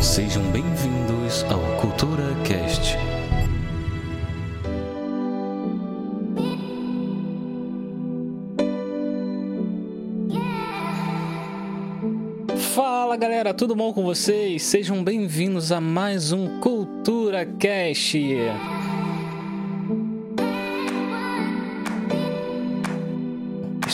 Sejam bem-vindos ao Cultura Cast. Fala galera, tudo bom com vocês? Sejam bem-vindos a mais um Cultura Cast.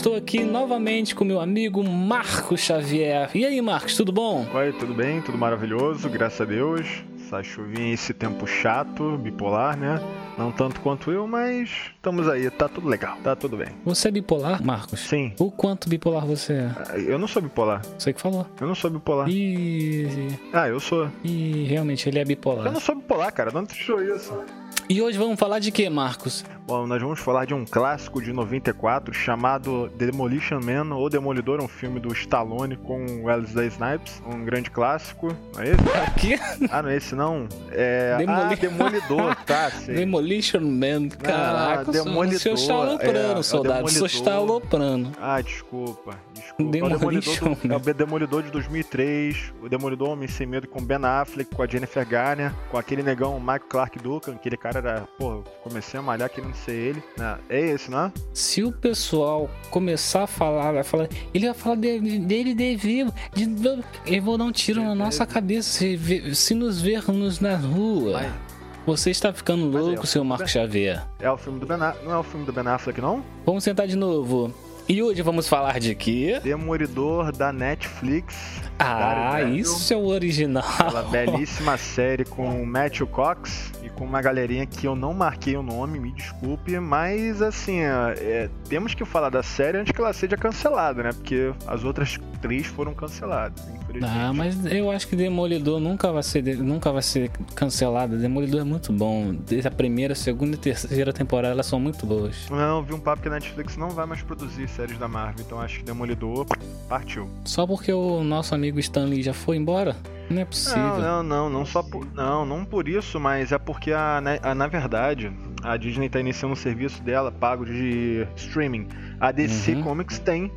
Estou aqui novamente com meu amigo Marcos Xavier. E aí, Marcos, tudo bom? Oi, tudo bem? Tudo maravilhoso, graças a Deus. Essa chuvinha, esse tempo chato, bipolar, né? Não tanto quanto eu, mas estamos aí, tá tudo legal, tá tudo bem. Você é bipolar, Marcos? Sim. O quanto bipolar você é? Eu não sou bipolar. Você que falou. Eu não sou bipolar. E. Ah, eu sou. E realmente ele é Eu bipolar. não sou bipolar, cara. Não achou isso. E hoje vamos falar de quê, Marcos? Bom, nós vamos falar de um clássico de 94 chamado Demolition Man ou Demolidor, um filme do Stallone com o Wesley Snipes, um grande clássico. Não é esse? Aqui? Ah, não é esse não? É. Demoli- Ah, Demolidor, tá, sei. Demolition Man. Caraca, o senhor- Demolidor, o senhor está aloprando, é, é soldado. O senhor está Demolidor. aloprando. Ah, desculpa. Desculpa. Demolition é, o Demolidor do, é o Demolidor de 2003, o Demolidor Homem Sem Medo com Ben Affleck, com a Jennifer Garner, com aquele negão Mike Clark Duncan, aquele cara era, pô, comecei a malhar querendo ser ele. né? É esse, né? Se o pessoal começar a falar, vai falar, ele vai falar de- dele de vivo, de, eu vou dar um tiro na nossa cabeça se, se nos vermos na rua. Vai. Você está ficando é, louco, o seu Marco da- Xavier. É o filme do Ben Affleck, não é o filme do Ben Affleck, não? Vamos sentar de novo. E hoje vamos falar de quê? Demolidor da Netflix. Ah, Daredevil. isso é o original. Aquela belíssima série com Matthew Cox e com uma galerinha que eu não marquei o nome, me desculpe, mas assim, é, temos que falar da série antes que ela seja cancelada, né? Porque as outras três foram canceladas, infelizmente. Ah, mas eu acho que Demolidor nunca vai ser, nunca vai ser cancelado. Demolidor é muito bom. Desde a primeira, segunda e terceira temporada elas são muito boas. Não, vi um papo que a Netflix não vai mais produzir séries da Marvel, então acho que Demolidor partiu. Só porque o nosso amigo Stanley já foi embora? Não é possível. Não, não, não, não só por, não, não por isso, mas é porque a, né, a- na verdade a Disney tá iniciando um serviço dela pago de streaming. A DC Uhum. Comics tem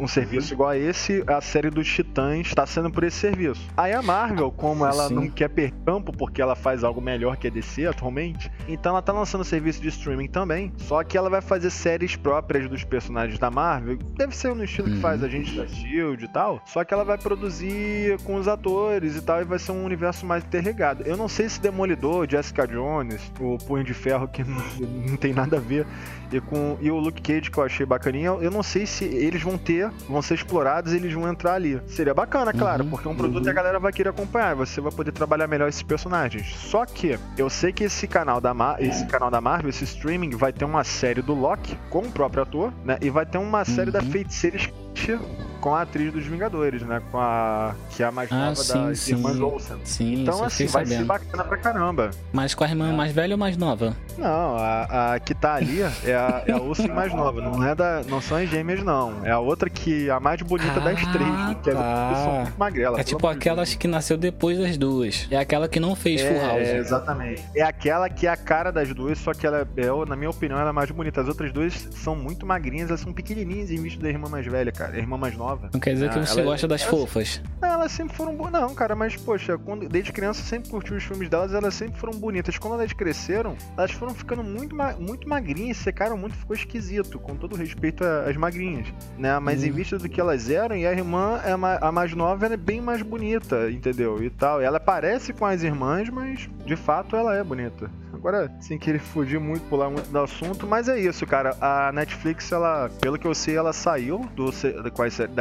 um serviço igual a esse, a série dos Titãs está sendo por esse serviço. Aí a Marvel, como ela Sim. não quer perder campo porque ela faz algo melhor que a DC atualmente, então ela tá lançando serviço de streaming também. Só que ela vai fazer séries próprias dos personagens da Marvel. Deve ser no estilo que Uhum. faz a gente da Shield e tal. Só que ela vai produzir com os atores e tal, e vai ser um universo mais interregado. Eu não sei se Demolidor, Jessica Jones, o Punho de Ferro, que não, não tem nada a ver, e, com, e o Luke Cage, que eu achei bacaninha, eu não sei se eles vão ter, vão ser explorados e eles vão entrar ali. Seria bacana, claro, Uhum, porque é um produto que a galera vai querer acompanhar, você vai poder trabalhar melhor esses personagens. Só que eu sei que esse canal da, Mar esse canal da Marvel, esse streaming, vai ter uma série do Loki com o próprio ator, né? E vai ter uma série da Uhum. Feiticeira Escarlate com a atriz dos Vingadores, né? Com a. que é a mais Ah, nova sim, das sim. irmãs Olsen. Sim, Então, assim, vai ser sabendo. bacana pra caramba. Mas com a irmã mais velha ou mais nova? Não, a, a que tá ali é a, é a Olsen mais nova, não é da. Não são as gêmeas, não. É a outra que a mais bonita das Ah, três, que é tá. muito magrela. É tipo aquelas que nasceu depois das duas. É aquela que não fez Full House. É, exatamente. É aquela que é a cara das duas, só que ela, é, na minha opinião, ela é mais bonita. As outras duas são muito magrinhas, elas são pequenininhas em vista da irmã mais velha, cara. A irmã mais nova. Não quer dizer que Ah, você ela- gosta das ela- fofas. Não, elas sempre foram boas. Não, cara, mas, poxa, quando, desde criança eu sempre curti os filmes delas, elas sempre foram bonitas. Quando elas cresceram, elas foram ficando muito, ma- muito magrinhas, secaram muito, ficou esquisito, com todo respeito às magrinhas, né? Mas em Hum. vista do que elas eram, e a irmã, é a mais nova, ela é bem mais bonita, entendeu? E tal. Ela parece com as irmãs, mas de fato ela é bonita. Agora, sem querer fugir muito, pular muito do assunto, mas é isso, cara. A Netflix, ela, pelo que eu sei, ela saiu do, sé-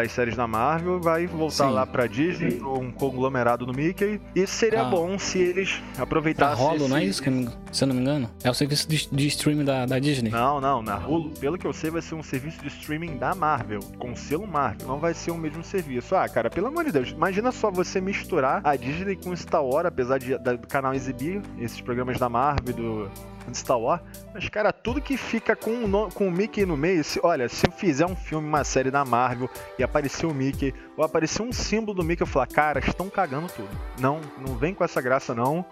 das séries da Marvel, vai voltar Sim. lá pra Disney, pra um conglomerado no Mickey. E seria Ah. bom se eles Da aproveitassem. Não é esse- isso? que eu me- Se eu não me engano? É o serviço de, de streaming da, da Disney. Não, não, na Hulu, pelo que eu sei, vai ser um serviço de streaming da Marvel, com selo Marvel. Não vai ser o mesmo serviço. Ah, cara, pelo amor de Deus, imagina só você misturar a Disney com Star Wars, apesar de, da- do canal exibir esses programas da Marvel do, de Star Wars. Mas, cara, tudo que fica com o, com o Mickey no meio, se- olha, se eu fizer um filme, uma série da Marvel e aparecer o Mickey, ou aparecer um símbolo do Mickey, eu falar, cara, estão cagando tudo. Não, não vem com essa graça, não.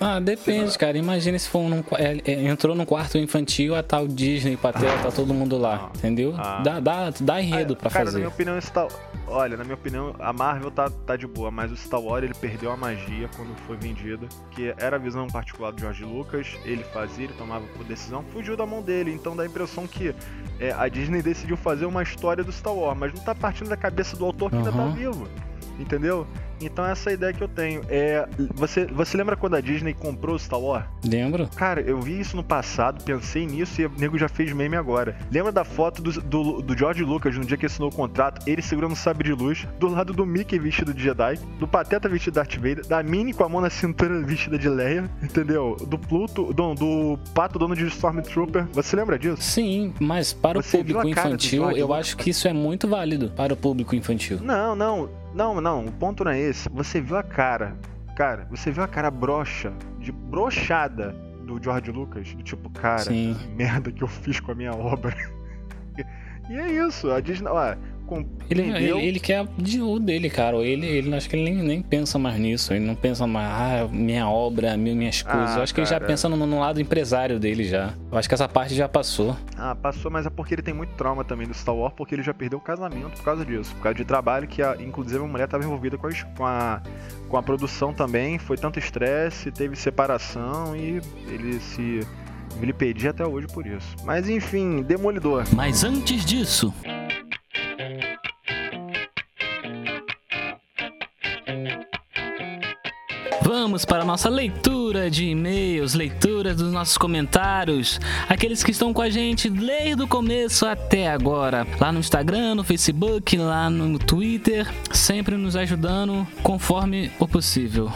Ah, depende, cara. Imagina se for num, é, é, entrou num quarto infantil, a tal Disney, Pateta, tá todo mundo lá, ah, entendeu? Ah. Dá, dá, dá enredo ah, pra cara, fazer. Na minha opinião, Star... olha, na minha opinião, a Marvel tá, tá de boa, mas o Star Wars ele perdeu a magia quando foi vendido, que era a visão particular do George Lucas, ele fazia, ele tomava por decisão, fugiu da mão dele, então dá a impressão que é, a Disney decidiu fazer uma história do Star Wars, mas não tá partindo da cabeça do autor que uhum. ainda tá vivo, entendeu? Então essa é a ideia que eu tenho. É, você, você lembra quando a Disney comprou o Star Wars? Lembro. Cara, eu vi isso no passado, pensei nisso e o nego já fez meme agora. Lembra da foto do, do, do George Lucas no dia que assinou o contrato, ele segurando um sabre de luz, do lado do Mickey vestido de Jedi, do Pateta vestido de Darth Vader, da Minnie com a mão na cintura vestida de Leia, entendeu? Do Pluto, do, do Pato dono de Stormtrooper. Você lembra disso? Sim, mas para você o público infantil, eu acho que isso é muito válido para o público infantil. Não, não. Não, não, o ponto não é esse. Você viu a cara, cara, você viu a cara broxa, de brochada do George Lucas, do tipo, cara, Sim. merda que eu fiz com a minha obra. e é isso, a Disney, ó, ele, ele, ele, quer de o dele, cara. Ele, ele acho que ele nem, nem pensa mais nisso. Ele não pensa mais, ah, minha obra, minhas coisas. Ah, eu acho que ele já pensa no, no, lado empresário dele já. Eu acho que essa parte já passou. Ah, passou, mas é porque ele tem muito trauma também do Star Wars, porque ele já perdeu o casamento por causa disso. Por causa de trabalho que, a, inclusive, a mulher estava envolvida com a, com a, com a produção também. Foi tanto estresse, teve separação e ele se ele pedia até hoje por isso. Mas enfim, Demolidor. Mas antes disso. Vamos para a nossa leitura de e-mails, leitura dos nossos comentários, aqueles que estão com a gente desde o começo até agora, lá no Instagram, no Facebook, lá no Twitter, sempre nos ajudando conforme o possível.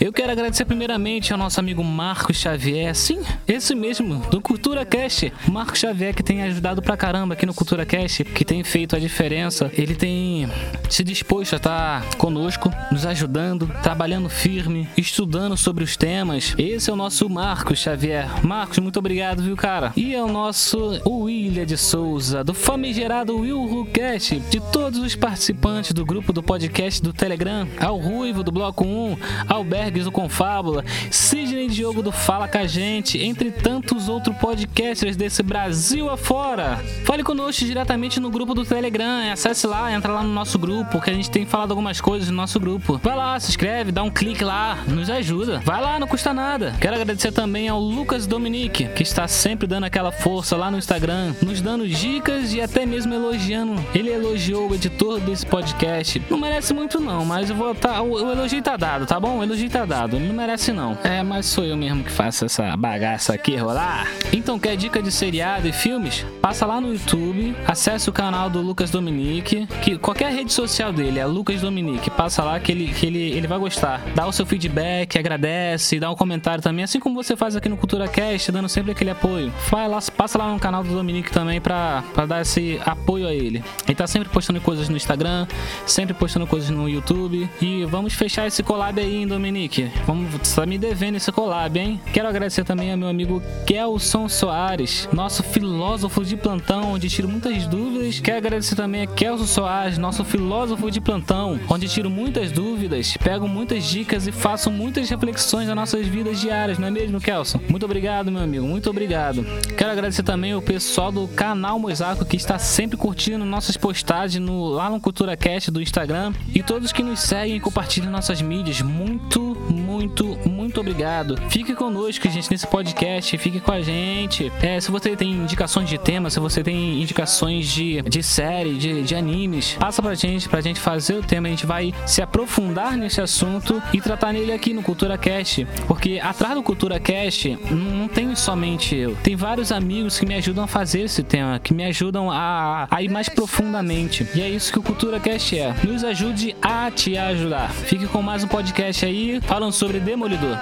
Eu quero agradecer primeiramente ao nosso amigo Marcos Xavier, sim, esse mesmo, do Cultura Cast. Marcos Xavier que tem ajudado pra caramba aqui no Cultura Cast, que tem feito a diferença. Ele tem se disposto a estar conosco, nos ajudando, trabalhando firme, estudando sobre os temas. Esse é o nosso Marcos Xavier. Marcos, muito obrigado, viu, cara? E é o nosso William de Souza, do famigerado Will Cast, de todos os participantes do grupo do podcast do Telegram, ao Ruivo do Bloco 1, Albergues do Confábula, Sidney Diogo do Fala Com a Gente, entre tantos outros podcasters desse Brasil afora. Fale conosco diretamente no grupo do Telegram, acesse lá, entra lá no nosso grupo, que a gente tem falado algumas coisas no nosso grupo. Vai lá, se inscreve, dá um clique lá, nos ajuda. Vai lá, não custa nada. Quero agradecer também ao Lucas Dominique, que está sempre dando aquela força lá no Instagram, nos dando dicas e até mesmo elogiando. Ele elogiou o editor desse podcast. Não merece muito não, mas eu vou tá, o, o elogio tá dado, tá bom? Elogio tá dado. Não merece, não. É, mas sou eu mesmo que faço essa bagaça aqui rolar. Então, quer dica de seriado e filmes? Passa lá no YouTube, acesse o canal do Lucas Dominique, que qualquer rede social dele é Lucas Dominique. Passa lá que ele, que ele, ele vai gostar. Dá o seu feedback, agradece, dá um comentário também, assim como você faz aqui no Cultura Cast, dando sempre aquele apoio. Vai lá, passa lá no canal do Dominique também pra, pra dar esse apoio a ele. Ele tá sempre postando coisas no Instagram, sempre postando coisas no YouTube. E vamos fechar esse collab aí hein, Dominique? Vamos, você tá me devendo esse collab, hein? Quero agradecer também ao meu amigo Kelson Soares, nosso filósofo de plantão, onde tiro muitas dúvidas. Quero agradecer também a Kelson Soares, nosso filósofo de plantão, onde tiro muitas dúvidas, pego muitas dicas e faço muitas reflexões das nossas vidas diárias, não é mesmo, Kelson? Muito obrigado, meu amigo, muito obrigado. Quero agradecer também o pessoal do canal Mosaico que está sempre curtindo nossas postagens no, lá no Cultura Cast do Instagram e todos que nos seguem e compartilham nossas mídias. Muito muito, muito, muito obrigado. Fique conosco, gente, nesse podcast. Fique com a gente. É, se você tem indicações de tema, se você tem indicações de, de série, de, de animes, passa pra gente, pra gente fazer o tema. A gente vai se aprofundar nesse assunto e tratar nele aqui no Cultura Cast. Porque atrás do Cultura Cast não tem somente eu. Tem vários amigos que me ajudam a fazer esse tema, que me ajudam a, a ir mais profundamente. E é isso que o Cultura Cast é. Nos ajude a te ajudar. Fique com mais um podcast aí falam sobre Demolidor.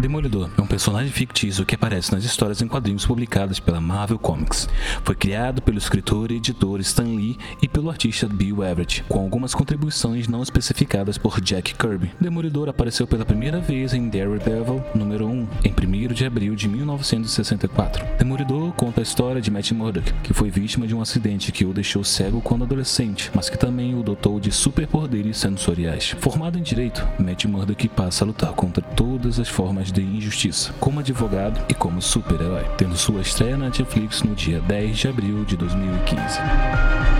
Demolidor é um personagem fictício que aparece nas histórias em quadrinhos publicadas pela Marvel Comics. Foi criado pelo escritor e editor Stan Lee e pelo artista Bill Everett, com algumas contribuições não especificadas por Jack Kirby. Demolidor apareceu pela primeira vez em Daredevil número 1, em 1 de abril de 1964. Demolidor conta a história de Matt Murdock, que foi vítima de um acidente que o deixou cego quando adolescente, mas que também o dotou de superpoderes sensoriais. Formado em direito, Matt Murdock passa a lutar contra todas as formas de injustiça, como advogado e como super-herói, tendo sua estreia na Netflix no dia 10 de abril de 2015.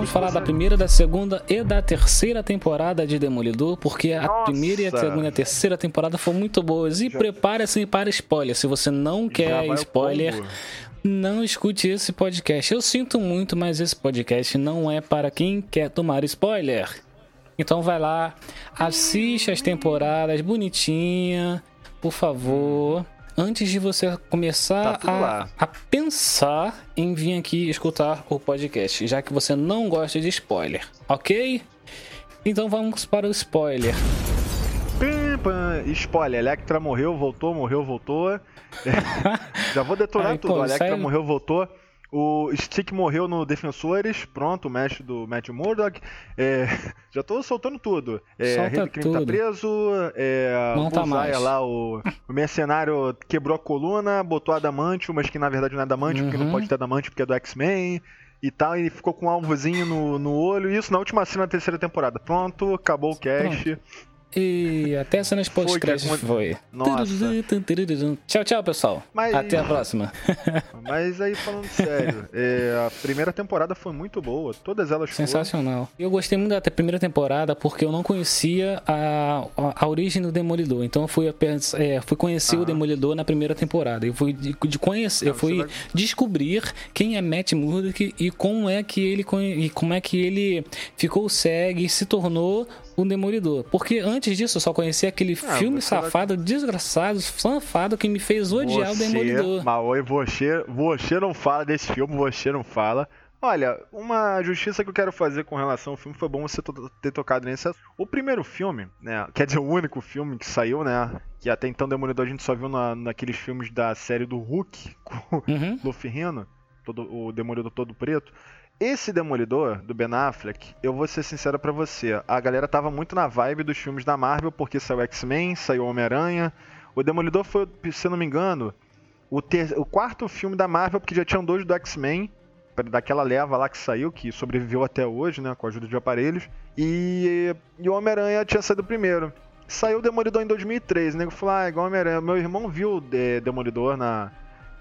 Vamos falar da primeira, da segunda e da terceira temporada de Demolidor, porque a Nossa. primeira e a segunda e a terceira temporada foram muito boas. E prepare-se para spoiler. Se você não quer spoiler, não escute esse podcast. Eu sinto muito, mas esse podcast não é para quem quer tomar spoiler. Então vai lá, assiste as temporadas bonitinha, por favor. Antes de você começar Tá a, a pensar em vir aqui escutar o podcast, já que você não gosta de spoiler, ok? Então vamos para o spoiler. Spoiler, Electra morreu, voltou, morreu, voltou. Já vou detonar Aí, tudo. pô, Electra morreu, voltou. O Stick morreu no Defensores, pronto, o mestre do Matt Murdock. É, já tô soltando tudo. É, Solta Rei do Crime tá tudo. preso. É, Não tá mais. lá, o, o mercenário quebrou a coluna, botou adamantio, mas que na verdade não é adamantio, porque não Uhum. pode ter adamantio porque é do X-Men. E tal, e ficou com um alvozinho no, no olho. Isso na última cena da terceira temporada. Pronto, acabou o cast. E até cenas pós-créditos que foi. Nossa. Tchau, tchau, pessoal. Mas- Até a próxima. Mas aí falando sério, é, a primeira temporada foi muito boa, todas elas foram. Sensacional. Eu gostei muito da primeira temporada porque eu não conhecia a, a, a origem do Demolidor. Então eu fui, apenas- é, fui conhecer o Aham. Demolidor na primeira temporada. Eu fui, de, de conhecer, eu fui vai- descobrir quem é Matt Murdock e como é que ele e como é que ele ficou cego e se tornou um Demolidor. Porque antes disso eu só conhecia aquele Ah, filme vai- safado, desgraçado, safado que me fez odiar o Você, Demolidor. Maoi, você, você não fala desse filme, você não fala. Olha, uma justiça que eu quero fazer com relação ao filme foi bom você ter tocado nesse. O primeiro filme, né? Quer dizer, o único filme que saiu, né? Que até então Demolidor a gente só viu na, naqueles filmes da série do Hulk, com Uhum. o Luffy Rino, todo, o Demolidor todo preto. Esse Demolidor, do Ben Affleck, eu vou ser sincero pra você, a galera tava muito na vibe dos filmes da Marvel, porque saiu X-Men, saiu Homem-Aranha. O Demolidor foi, se não me engano, o, ter- o quarto filme da Marvel, porque já tinham dois do X-Men, daquela leva lá que saiu, que sobreviveu até hoje, né, com a ajuda de aparelhos. E, e o Homem-Aranha tinha saído primeiro. Saiu o Demolidor em 2003, o nego falou, ah, igual Homem-Aranha. Meu irmão viu é, Demolidor na,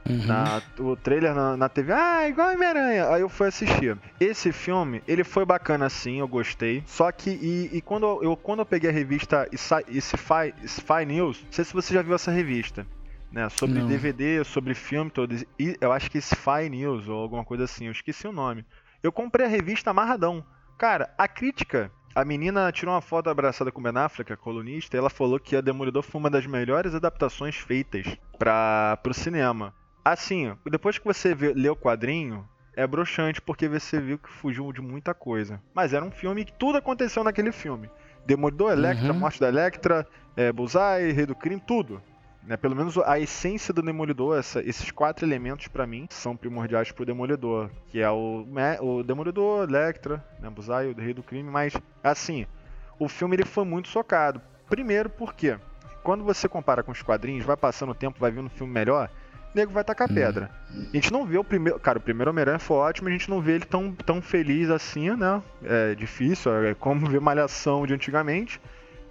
Uhum. na- o trailer na, na TV, ah, igual Homem-Aranha. Aí eu fui assistir. Esse filme, ele foi bacana sim, eu gostei. Só que, e, e quando, eu, quando eu peguei a revista Spy News, não sei se você já viu essa revista. Né, sobre Não. DVD, sobre filme todo. E eu acho que Spy News ou alguma coisa assim, eu esqueci o nome. Eu comprei a revista amarradão. Cara, a crítica. A menina tirou uma foto abraçada com o Ben Affleck, a colunista, e ela falou que a Demolidor foi uma das melhores adaptações feitas para pro cinema. Assim, depois que você vê, lê o quadrinho, é broxante porque você viu que fugiu de muita coisa. Mas era um filme que tudo aconteceu naquele filme. Demolidor, Electra, Uhum. morte da Electra, é, Bullseye, Rei do Crime, tudo. Né, pelo menos a essência do Demolidor, essa- esses quatro elementos pra mim são primordiais pro Demolidor, que é o, o Demolidor, Electra, né, Bullseye, o Rei do Crime, mas assim, o filme ele foi muito socado. Primeiro porque quando você compara com os quadrinhos, vai passando o tempo, vai vindo um filme melhor, o nego vai tacar pedra. A gente não vê o primeiro. Cara, o primeiro Homem-Aranha foi ótimo, a gente não vê ele tão, tão feliz assim, né? É difícil, é como ver Malhação de antigamente.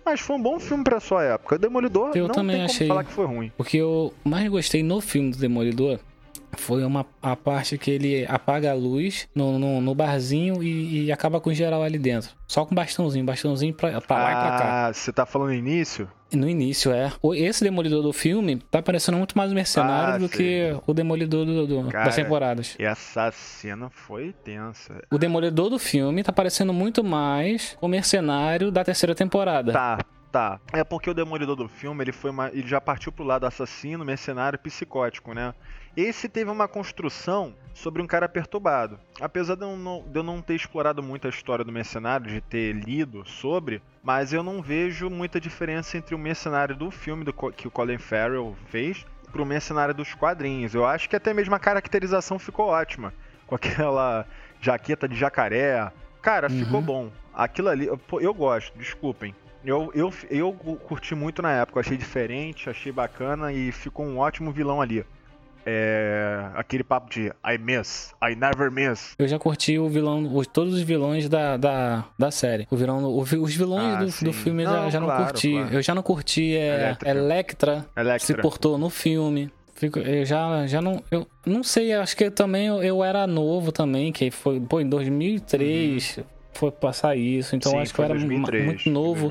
Mas foi um bom filme pra sua época. Demolidor Eu não também tem como achei. falar que foi ruim. O que eu mais gostei no filme do Demolidor foi uma, a parte que ele apaga a luz no, no, no barzinho e, e acaba com geral ali dentro. Só com bastãozinho, bastãozinho pra, pra lá e pra cá. Ah, você tá falando no início? No início, é. Esse Demolidor do filme tá parecendo muito mais mercenário Ah, do sei. que o Demolidor do, do- Cara, das temporadas. Essa cena foi tensa. O Demolidor do filme tá parecendo muito mais o mercenário da terceira temporada. Tá, Tá. É porque o Demolidor do filme, ele foi uma, ele já partiu pro lado assassino, mercenário, psicótico, né? Esse teve uma construção sobre um cara perturbado. Apesar de eu, não, de eu não ter explorado muito a história do mercenário, de ter lido sobre, mas eu não vejo muita diferença entre o mercenário do filme do, que o Colin Farrell fez pro mercenário dos quadrinhos. Eu acho que até mesmo a caracterização ficou ótima. Com aquela jaqueta de jacaré. Cara, uhum. ficou bom. Aquilo ali, eu, eu gosto, desculpem. Eu, eu, eu curti muito na época, achei diferente, achei bacana e ficou um ótimo vilão ali. É, aquele papo de I miss, I never miss. Eu já curti o vilão, os, todos os vilões da, da, da série. O vilão, o, os vilões ah, do, do, filme não, já, já claro, não curti. Claro. Eu já não curti é, Electra. Electra, se portou no filme. Eu já, já não. Eu não sei, acho que eu também eu, eu era novo também, que foi pô, em 2003 uhum. foi passar isso, então Sim, acho que eu era 2003, muito novo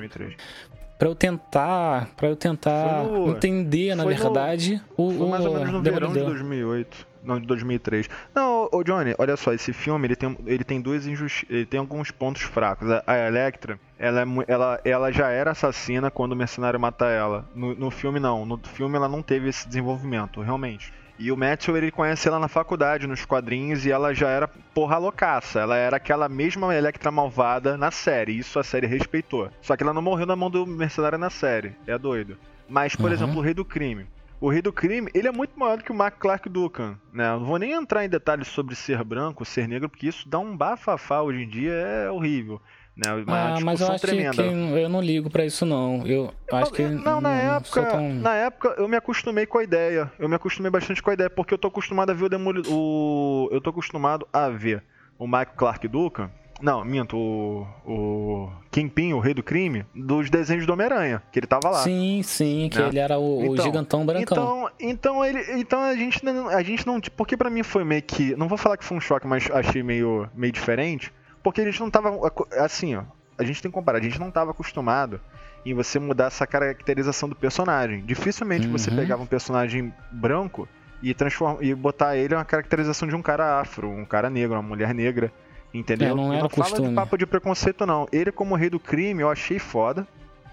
para eu tentar, para eu tentar no, entender, na verdade, no, o, foi mais ou menos no verão de 2008, não de 2003. Não, o Johnny, olha só, esse filme ele tem, ele tem duas injusti ele tem alguns pontos fracos. A, a Electra, ela, é, ela, ela já era assassina quando o mercenário mata ela. No, no filme não, no filme ela não teve esse desenvolvimento, realmente. E o Matthew, ele conhece ela na faculdade, nos quadrinhos, e ela já era porra loucaça. Ela era aquela mesma Electra malvada na série. Isso a série respeitou. Só que ela não morreu na mão do mercenário na série. É doido. Mas, por uhum. exemplo, o Rei do Crime. O Rei do Crime, ele é muito maior do que o Mark Clark Duncan, né? Eu não vou nem entrar em detalhes sobre ser branco, ser negro, porque isso dá um bafafá hoje em dia, é horrível. Né? Uma ah, mas eu acho tremenda. que eu não ligo para isso não. Eu acho que não, na não época, tão... na época eu me acostumei com a ideia. Eu me acostumei bastante com a ideia porque eu tô acostumado a ver o Demolidor, o eu tô acostumado a ver o Michael Clark Duncan não, minto, o, o Kingpin, o rei do crime, dos desenhos do Homem-Aranha, que ele tava lá. Sim, sim, que né? ele era o, então, o, gigantão brancão. Então, então, ele, então a gente não, a gente não, porque para mim foi meio que, não vou falar que foi um choque, mas achei meio, meio diferente, porque a gente não tava. Assim, ó. A gente tem que comparar. A gente não tava acostumado em você mudar essa caracterização do personagem. Dificilmente uhum. você pegava um personagem branco e, transforma, e botar ele uma caracterização de um cara afro, um cara negro, uma mulher negra. Entendeu? É, não era não costume. fala de papo de preconceito, não. Ele, como rei do crime, eu achei foda.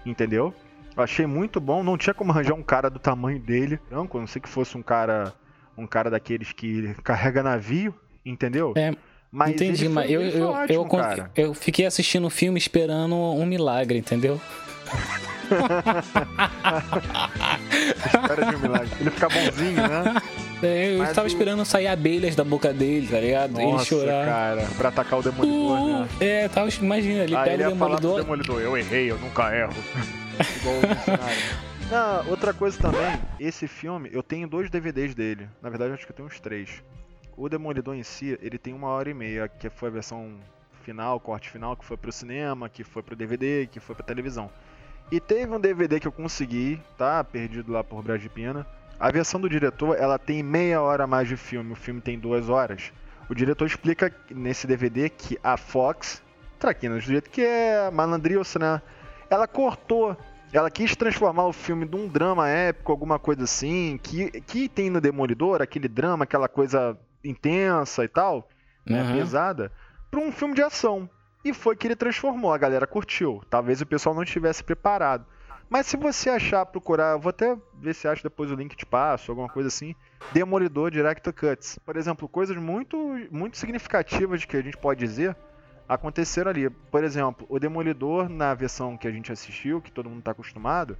Entendeu? Eu achei muito bom. Não tinha como arranjar um cara do tamanho dele. Branco, a não sei que fosse um cara. Um cara daqueles que carrega navio. Entendeu? É, mas Entendi, mas eu, eu, ótimo, eu, eu, fiquei assistindo o filme esperando um milagre, entendeu? Espera de um milagre. Ele ficar bonzinho, né? É, eu mas estava esperando sair abelhas da boca dele, tá ligado? Nossa, ele chorar. cara, pra atacar o Demolidor, uh, né? É, tava, imagina, ele Aí pega ele o Demolidor. Demolidor. Eu errei, eu nunca erro. Igual o ah, outra coisa também, esse filme, eu tenho dois DVDs dele. Na verdade, acho que eu tenho uns três. O Demolidor em si, ele tem uma hora e meia, que foi a versão final, corte final, que foi pro cinema, que foi pro DVD, que foi pra televisão. E teve um DVD que eu consegui, tá? Perdido lá por Brad Pina. A versão do diretor, ela tem meia hora mais de filme, o filme tem duas horas. O diretor explica nesse DVD que a Fox, traquina do jeito que é malandrilça, né? Ela cortou ela quis transformar o filme de um drama épico, alguma coisa assim, que, que tem no Demolidor, aquele drama, aquela coisa intensa e tal, né, uhum. pesada, para um filme de ação. E foi que ele transformou, a galera curtiu. Talvez o pessoal não estivesse preparado. Mas se você achar, procurar, eu vou até ver se acho depois o link de passo, alguma coisa assim, Demolidor Direct Cuts. Por exemplo, coisas muito, muito significativas que a gente pode dizer aconteceram ali. Por exemplo, o Demolidor, na versão que a gente assistiu, que todo mundo está acostumado,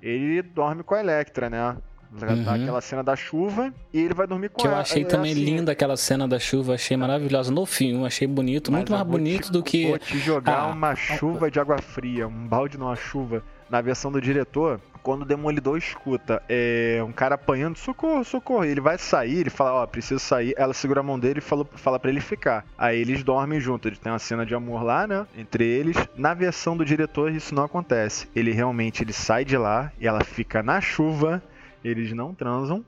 ele dorme com a Electra, né? Tá uhum. Aquela cena da chuva e ele vai dormir com Que eu achei é também assim, linda aquela cena da chuva, achei maravilhosa no filme, achei bonito, muito mais bonito te, do que. Vou te jogar ah, uma chuva de água fria, um balde numa chuva. Na versão do diretor, quando o Demolidor escuta é, um cara apanhando, socorro, socorro, ele vai sair, ele fala, ó, oh, preciso sair. Ela segura a mão dele e fala, fala para ele ficar. Aí eles dormem juntos, eles têm uma cena de amor lá, né? Entre eles. Na versão do diretor, isso não acontece. Ele realmente ele sai de lá e ela fica na chuva eles não transam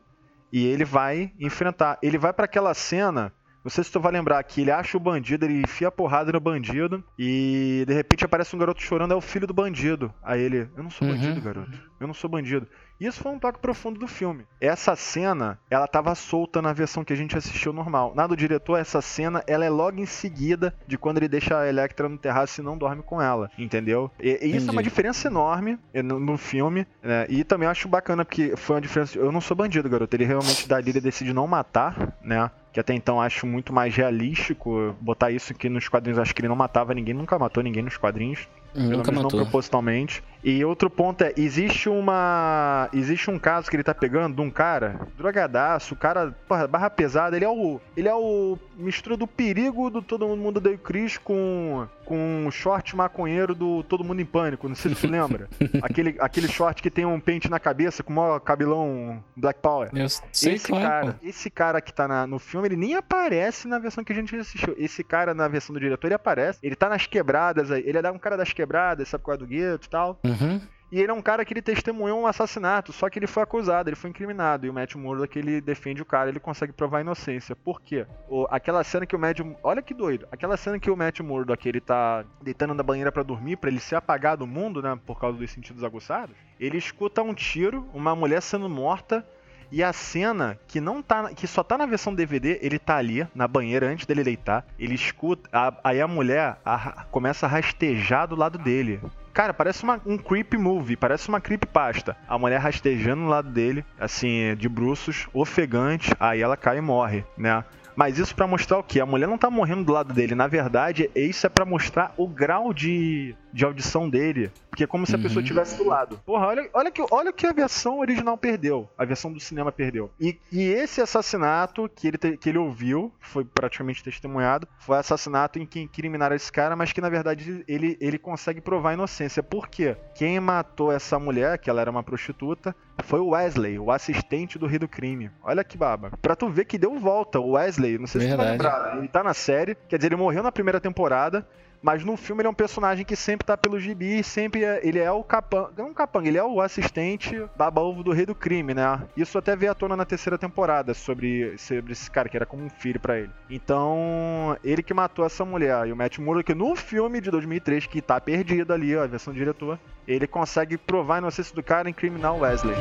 e ele vai enfrentar. Ele vai para aquela cena Não sei se tu vai lembrar que ele acha o bandido, ele enfia a porrada no bandido e de repente aparece um garoto chorando, é o filho do bandido. Aí ele, eu não sou Uhum. bandido, garoto. Eu não sou bandido. Isso foi um toque profundo do filme. Essa cena, ela tava solta na versão que a gente assistiu normal. Na do diretor, essa cena, ela é logo em seguida de quando ele deixa a Electra no terraço e não dorme com ela, entendeu? E, e isso é uma diferença enorme eh, no, no filme, né? E também acho bacana porque foi uma diferença. Eu não sou bandido, garoto. Ele realmente dali ele decide não matar, né? Que até então acho muito mais realístico botar isso que nos quadrinhos. Acho que ele não matava ninguém, nunca matou ninguém nos quadrinhos. Pelo menos matou. não propositalmente. E outro ponto é, existe uma. Existe um caso que ele tá pegando de um cara, drogadaço, o cara, porra, barra pesada, ele é o. Ele é o mistura do perigo do Todo Mundo Deu Chris com. com o short maconheiro do Todo Mundo em Pânico. Não sei se tu lembra. aquele, aquele short que tem um pente na cabeça com o maior cabelão Black Power. Eu sei esse qual é, cara, esse cara que tá na- no filme, ele nem aparece na versão que a gente assistiu. Esse cara na versão do diretor, ele aparece. Ele tá nas quebradas aí. Ele é um cara das quebradas, sabe qual é do gueto e tal. Uhum. E ele é um cara que ele testemunhou um assassinato, só que ele foi acusado, ele foi incriminado. E o Matt Murdock, ele defende o cara, ele consegue provar a inocência. Por quê? O- aquela cena que o Matt... Olha que doido. Aquela cena que o Matt Murdock, ele tá deitando na banheira pra dormir, pra ele ser apagado do mundo, né, por causa dos sentidos aguçados. Ele escuta um tiro, uma mulher sendo morta... E a cena que não tá, que só tá na versão DVD, ele tá ali na banheira antes dele deitar. Ele escuta, a- aí a mulher a- começa a rastejar do lado dele. Cara, parece uma- um creep movie, parece uma creepypasta. A mulher rastejando do lado dele, assim, de bruços, ofegante, aí ela cai e morre, né? Mas isso pra mostrar o quê? A mulher não tá morrendo do lado dele. Na verdade, isso é pra mostrar o grau de, de audição dele. Porque é como se a Uhum. pessoa estivesse do lado. Porra, olha, olha, que, olha o que a versão original perdeu. A versão do cinema perdeu. E, e esse assassinato que ele, te- que ele ouviu, foi praticamente testemunhado, foi assassinato em que incriminaram esse cara, mas que na verdade ele, ele consegue provar a inocência. Por quê? Quem matou essa mulher, que ela era uma prostituta, foi o Wesley, o assistente do rei do crime. Olha que baba. Pra tu ver que deu volta. O Wesley, não sei se tu Verdade. lembrar, ele tá na série, quer dizer, ele morreu na primeira temporada, mas no filme ele é um personagem que sempre tá pelo gibi, sempre é, ele é o capanga, não um capanga, ele é o assistente baba-ovo do rei do crime, né? Isso até veio à tona na terceira temporada, sobre, sobre esse cara que era como um filho pra ele. Então, ele que matou essa mulher, e o Matt Murdock no filme de 2003, que tá perdido ali, ó, a versão do diretor, ele consegue provar a inocência do cara e incriminar o Wesley.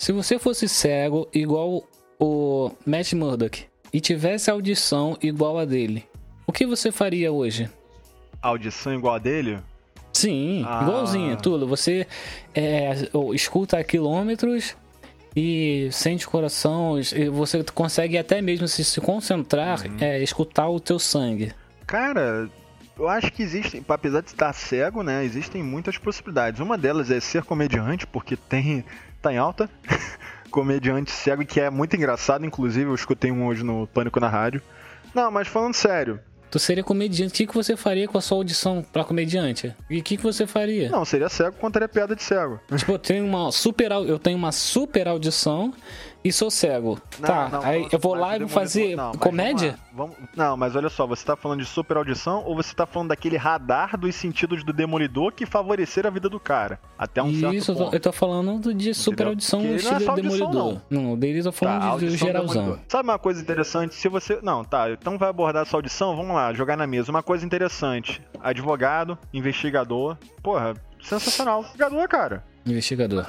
Se você fosse cego igual o Matt Murdock e tivesse audição igual a dele, o que você faria hoje? Audição igual a dele? Sim, Ah. igualzinho, tudo. Você é, escuta a quilômetros e sente o coração, e você consegue até mesmo se, se concentrar, Uhum. é, escutar o teu sangue. Cara, eu acho que existem, apesar de estar cego, né, existem muitas possibilidades. Uma delas é ser comediante, porque tem tá em alta. comediante cego que é muito engraçado, inclusive eu escutei um hoje no Pânico na rádio. Não, mas falando sério, Tu seria comediante, o que, que você faria com a sua audição pra comediante? E o que, que você faria? não, seria cego contaria piada de cego. Tipo, eu tenho uma super, eu tenho uma super audição e sou cego. Não, tá, não, aí eu vou lá e vou fazer não, comédia? vamos vamos- Não, mas olha só, você tá falando de super audição ou você tá falando daquele radar dos sentidos do demolidor que favorecer a vida do cara? Até um certo Isso, eu eu tô falando do- de super audição no não é estilo audição, demolidor. Não, o dele eu tô Tá, falando de geralzão. Sabe uma coisa interessante? Se você. Não, tá, então vai abordar essa audição, vamos lá, jogar na mesa. Uma coisa interessante: advogado, investigador. Porra, sensacional. Investigador, cara. Investigador.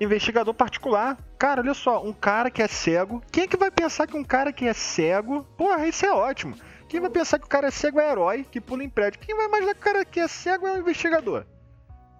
Investigador particular. Cara, olha só, um cara que é cego. Quem é que vai pensar que um cara que é cego. Porra, isso é ótimo. Quem vai pensar que o cara é cego é herói que pula em prédio? Quem vai imaginar que o cara que é cego é um investigador?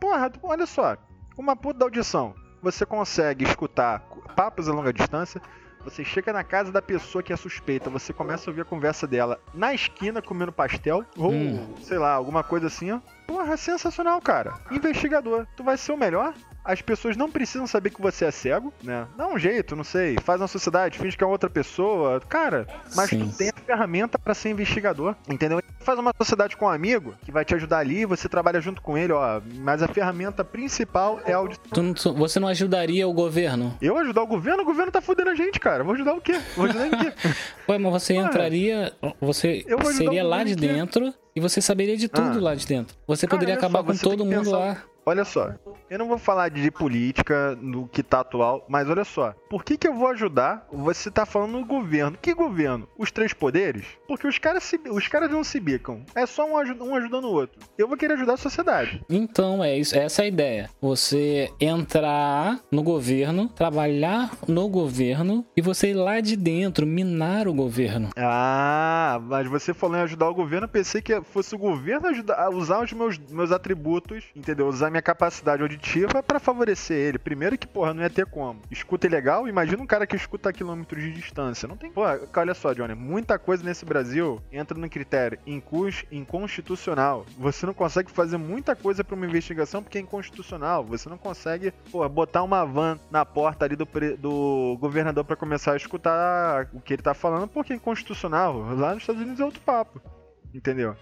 Porra, olha só. Uma puta da audição. Você consegue escutar papos a longa distância. Você chega na casa da pessoa que é suspeita, você começa a ouvir a conversa dela na esquina comendo pastel, ou Hum. sei lá, alguma coisa assim, ó. Porra, sensacional, cara. Investigador, tu vai ser o melhor? As pessoas não precisam saber que você é cego, né? Dá um jeito, não sei. Faz uma sociedade, finge que é outra pessoa. Cara, mas Sim. tu tem a ferramenta pra ser investigador, entendeu? faz uma sociedade com um amigo que vai te ajudar ali, você trabalha junto com ele, ó. Mas a ferramenta principal é a audição. Tu, você não ajudaria o governo? Eu ajudar o governo? O governo tá fudendo a gente, cara. Vou ajudar o quê? Vou ajudar em quê? Ué, mas você entraria. Você seria lá de dentro e você saberia de tudo ah. lá de dentro. Você poderia acabar só, com todo mundo pensar... lá. Olha só, eu não vou falar de política no que tá atual, mas olha só. Por que, que eu vou ajudar? Você tá falando no governo. Que governo? Os três poderes? Porque os caras, se, os caras não se bicam. É só um, um ajudando o outro. Eu vou querer ajudar a sociedade. Então, é isso. Essa é a ideia. Você entrar no governo, trabalhar no governo e você ir lá de dentro, minar o governo. Ah, mas você falou em ajudar o governo, eu pensei que fosse o governo ajudar a usar os meus, meus atributos, entendeu? Usar minha capacidade auditiva para favorecer ele. Primeiro que, porra, não ia ter como. Escuta ilegal, imagina um cara que escuta a quilômetros de distância. Não tem. Pô, olha só, Johnny, muita coisa nesse Brasil entra no critério inconstitucional. Você não consegue fazer muita coisa para uma investigação porque é inconstitucional. Você não consegue, pô, botar uma van na porta ali do, do governador para começar a escutar o que ele tá falando porque é inconstitucional. Lá nos Estados Unidos é outro papo. Entendeu?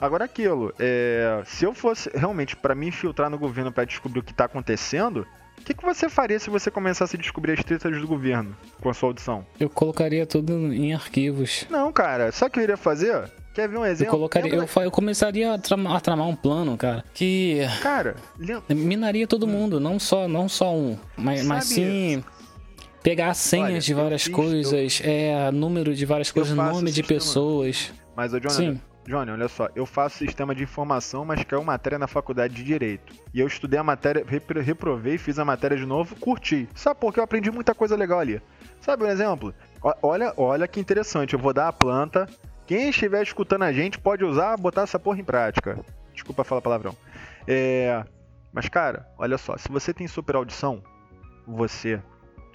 Agora aquilo, é, se eu fosse realmente para me infiltrar no governo para descobrir o que tá acontecendo, o que, que você faria se você começasse a descobrir as tretas do governo com a sua audição? Eu colocaria tudo em arquivos. Não, cara, sabe o que eu iria fazer? Quer ver um exemplo? Eu, colocaria, eu, eu, começaria a tramar, a tramar, um plano, cara, que. Cara, minaria todo mundo, não só, não só um, mas, mas sim pegar senhas Olha, de várias coisas, é, número de várias coisas, nome de pessoas. Mas, ô, Jonathan, Sim. Johnny, olha só, eu faço sistema de informação, mas caiu matéria na faculdade de Direito. E eu estudei a matéria, reprovei, fiz a matéria de novo, curti. Sabe por que eu aprendi muita coisa legal ali? Sabe um exemplo? Olha, olha que interessante, eu vou dar a planta. Quem estiver escutando a gente pode usar, botar essa porra em prática. Desculpa falar palavrão. É... Mas, cara, olha só, se você tem super audição, você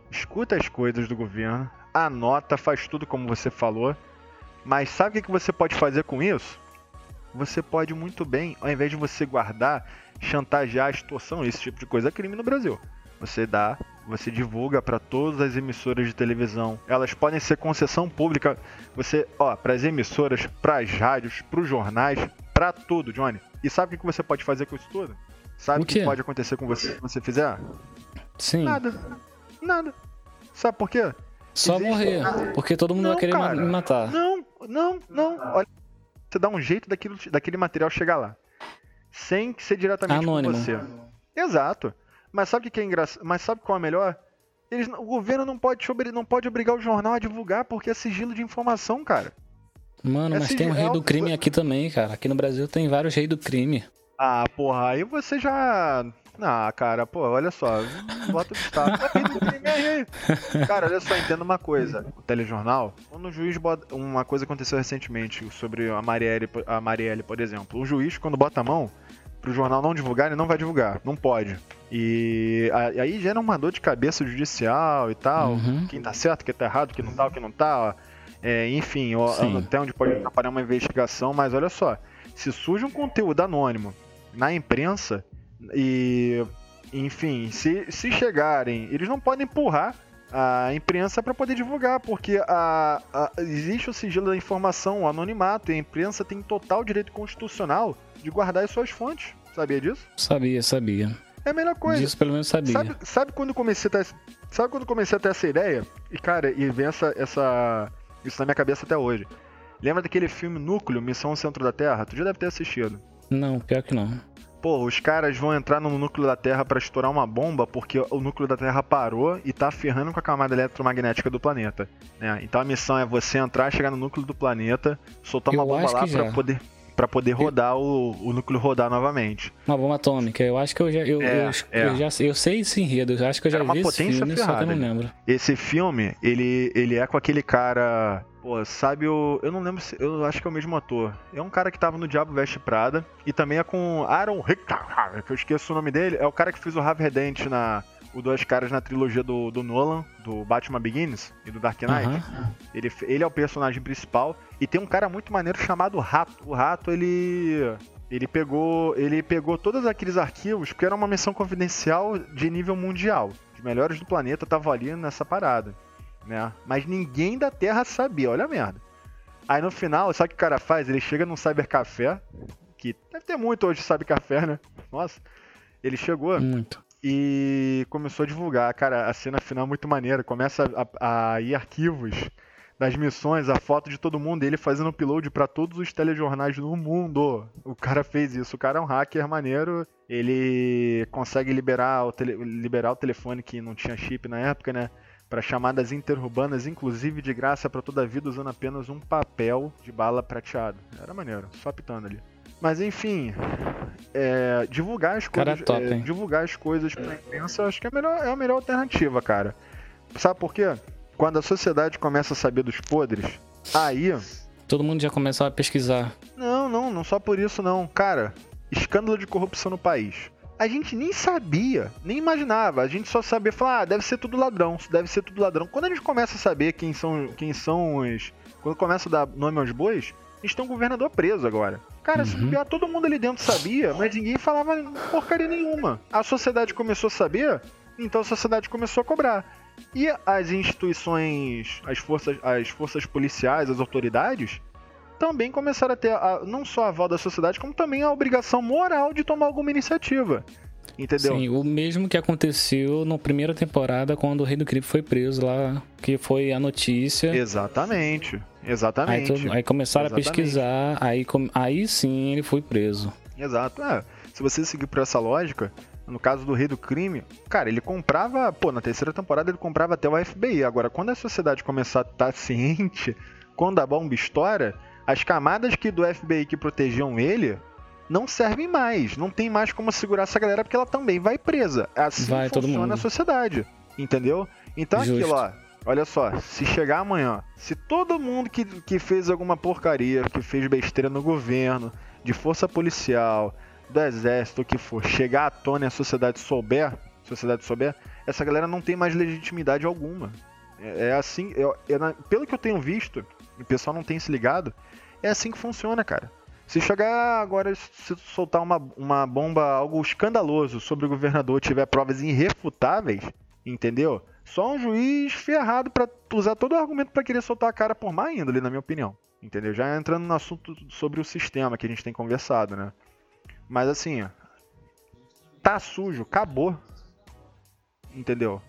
escuta as coisas do governo, anota, faz tudo como você falou mas sabe o que você pode fazer com isso? Você pode muito bem, ao invés de você guardar, chantagear, extorsão, esse tipo de coisa é crime no Brasil. Você dá, você divulga para todas as emissoras de televisão. Elas podem ser concessão pública. Você, ó, para as emissoras, para as rádios, para os jornais, para tudo, Johnny. E sabe o que você pode fazer com isso tudo? Sabe o que pode acontecer com você se você fizer? Sim. Nada. Nada. Sabe por quê? Só Existe... morrer. Porque todo mundo não, vai querer cara, me matar. Não, não, não. Olha, você dá um jeito daquilo, daquele material chegar lá. Sem ser diretamente Anônimo. com você. Exato. Mas sabe o que é engraçado? Mas sabe qual é melhor? Eles, o governo não pode, não pode obrigar o jornal a divulgar porque é sigilo de informação, cara. Mano, é mas sigilo, tem um rei do crime aqui também, cara. Aqui no Brasil tem vários reis do crime. Ah, porra, aí você já ah, cara, pô, olha só, bota o estado. cara, olha só, entenda uma coisa. O telejornal, quando o juiz bota. Uma coisa aconteceu recentemente sobre a Marielle, a Marielle, por exemplo. O juiz, quando bota a mão pro jornal não divulgar, ele não vai divulgar. Não pode. E aí gera uma dor de cabeça judicial e tal. Uhum. Quem tá certo, quem tá errado, quem não tá, quem não tá. É, enfim, até onde pode atrapalhar uma investigação, mas olha só. Se surge um conteúdo anônimo na imprensa, e, enfim, se, se chegarem, eles não podem empurrar a imprensa para poder divulgar, porque a, a, existe o sigilo da informação, o anonimato, e a imprensa tem total direito constitucional de guardar as suas fontes. Sabia disso? Sabia, sabia. É a melhor coisa. Disso pelo menos sabia. Sabe, sabe quando comecei a ter, sabe quando comecei a ter essa ideia? E cara, e vem essa, essa isso na minha cabeça até hoje. Lembra daquele filme Núcleo, Missão Centro da Terra? Tu já deve ter assistido. Não, pior que não pô, os caras vão entrar no núcleo da Terra para estourar uma bomba porque o núcleo da Terra parou e tá ferrando com a camada eletromagnética do planeta. Né? Então a missão é você entrar, chegar no núcleo do planeta, soltar uma eu bomba lá para poder para poder rodar o, o núcleo rodar novamente. Uma bomba atômica, eu acho que eu já eu, é, eu, é. eu já eu sei esse enredo, eu acho que eu já Era vi uma esse filme, ferrada. só que eu não lembro. Esse filme, ele ele é com aquele cara Pô, sabe o. Eu não lembro se. Eu acho que é o mesmo ator. É um cara que tava no Diabo Veste Prada. E também é com Aaron Rickard, que eu esqueço o nome dele. É o cara que fez o Harvey Dent na. O Dois Caras na trilogia do, do Nolan, do Batman Begins e do Dark Knight. Uhum. Ele, ele é o personagem principal. E tem um cara muito maneiro chamado Rato. O Rato, ele. Ele pegou, ele pegou todos aqueles arquivos, porque era uma missão confidencial de nível mundial. Os melhores do planeta estavam ali nessa parada né? Mas ninguém da Terra sabia, olha a merda. Aí no final, sabe o que o cara faz? Ele chega num cybercafé, que deve ter muito hoje cybercafé, né? Nossa. Ele chegou Muito. E começou a divulgar. Cara, a cena final é muito maneira. Começa a, a ir arquivos das missões, a foto de todo mundo, ele fazendo upload para todos os telejornais do mundo. O cara fez isso. O cara é um hacker maneiro. Ele consegue liberar o, tele, liberar o telefone que não tinha chip na época, né? Para chamadas interurbanas, inclusive de graça para toda a vida, usando apenas um papel de bala prateado. Era maneiro, só pitando ali. Mas enfim, é, divulgar as coisas, top, é, divulgar as coisas pra imprensa, eu acho que é a melhor, é a melhor alternativa, cara. Sabe por quê? Quando a sociedade começa a saber dos podres, aí Todo mundo já começou a pesquisar. não, não, não só por isso não. Cara, escândalo de corrupção no país. A gente nem sabia, nem imaginava. A gente só sabia falar, ah, deve ser tudo ladrão, deve ser tudo ladrão. Quando a gente começa a saber quem são, quem são os. Quando começa a dar nome aos bois, a gente tem um governador preso agora. Cara, se Uhum. bobear, todo mundo ali dentro sabia, mas ninguém falava porcaria nenhuma. A sociedade começou a saber, então a sociedade começou a cobrar. E as instituições, as forças, as forças policiais, as autoridades, também começaram a ter a- não só a aval da sociedade, como também a obrigação moral de tomar alguma iniciativa. Entendeu? Sim, o mesmo que aconteceu na primeira temporada quando o Rei do Crime foi preso lá, que foi a notícia. Exatamente. Aí, Exatamente. todo- aí começaram Exatamente. a pesquisar, aí, aí sim ele foi preso. Exato. É, se você seguir por essa lógica, no caso do Rei do Crime, cara, ele comprava, pô, na terceira temporada ele comprava até o FBI. Agora, quando a sociedade começar a estar ciente, quando a bomba estoura, as camadas que do FBI que protegiam ele não servem mais. Não tem mais como segurar essa galera porque ela também vai presa. Assim Vai funciona a sociedade. Entendeu? Então Justo. aquilo, ó. Olha só, se chegar amanhã, se todo mundo que, que fez alguma porcaria, que fez besteira no governo, de força policial, do exército, o que for, chegar à tona e a sociedade souber, sociedade souber, essa galera não tem mais legitimidade alguma. É, é assim, pelo que eu tenho visto, e o pessoal não tem se ligado, é assim que funciona, cara. Se chegar agora, se soltar uma, uma bomba, algo escandaloso sobre o governador, tiver provas irrefutáveis, entendeu? Só um juiz ferrado pra usar todo o argumento pra querer soltar a cara por má índole, na minha opinião. Entendeu? Já entrando no assunto sobre o sistema que a gente tem conversado, né? Mas assim, tá sujo, acabou. Entendeu?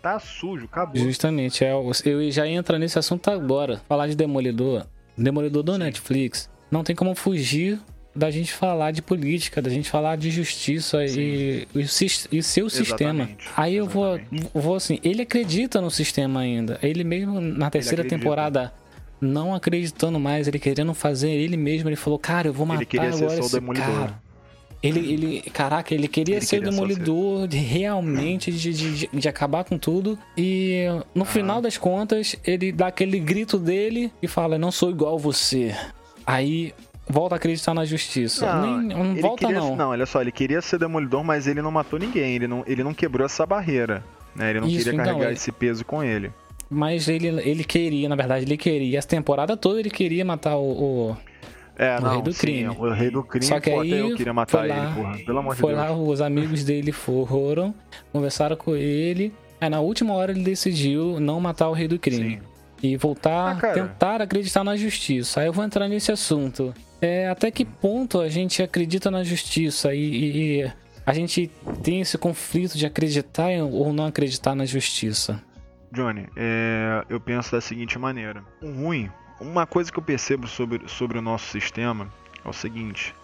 Tá sujo, acabou. Justamente, é, eu já entra nesse assunto agora. Falar de Demolidor. Demolidor do Netflix. Não tem como fugir da gente falar de política, da gente falar de justiça e, e, e seu sistema. Exatamente, Aí eu vou, exatamente. vou assim, ele acredita no sistema ainda. Ele mesmo na terceira temporada não acreditando mais, ele querendo fazer ele mesmo, ele falou, cara, eu vou matar Ele queria ser agora só o esse demolidor. cara. Ele, ele, caraca, ele queria Ele ser queria o demolidor, de, realmente, de, de, de acabar com tudo. E no final das contas, ele dá aquele grito dele e fala: Não sou igual você. Aí volta a acreditar na justiça. Não, Nem, não ele volta, queria, não. olha só, ele queria ser demolidor, mas ele não matou ninguém. Ele não, ele não quebrou essa barreira. Né? Ele não Isso, queria então, carregar ele- esse peso com ele. Mas ele, ele queria, na verdade, ele queria. Essa temporada toda ele queria matar o. o- É, O não, rei do sim, crime. O rei do crime, Só que pô, aí até eu queria matar foi lá- ele, porra. Pelo amor de foi Deus. lá, os amigos dele foram, conversaram com ele. Aí na última hora ele decidiu não matar o rei do crime. Sim. E voltar, Ah, cara. tentar acreditar na justiça. Aí eu vou entrar nesse assunto. É, até que ponto a gente acredita na justiça e, e- e a gente tem esse conflito de acreditar ou não acreditar na justiça? Johnny, é, eu penso da seguinte maneira. O ruim, uma coisa que eu percebo sobre, sobre o nosso sistema é o seguinte.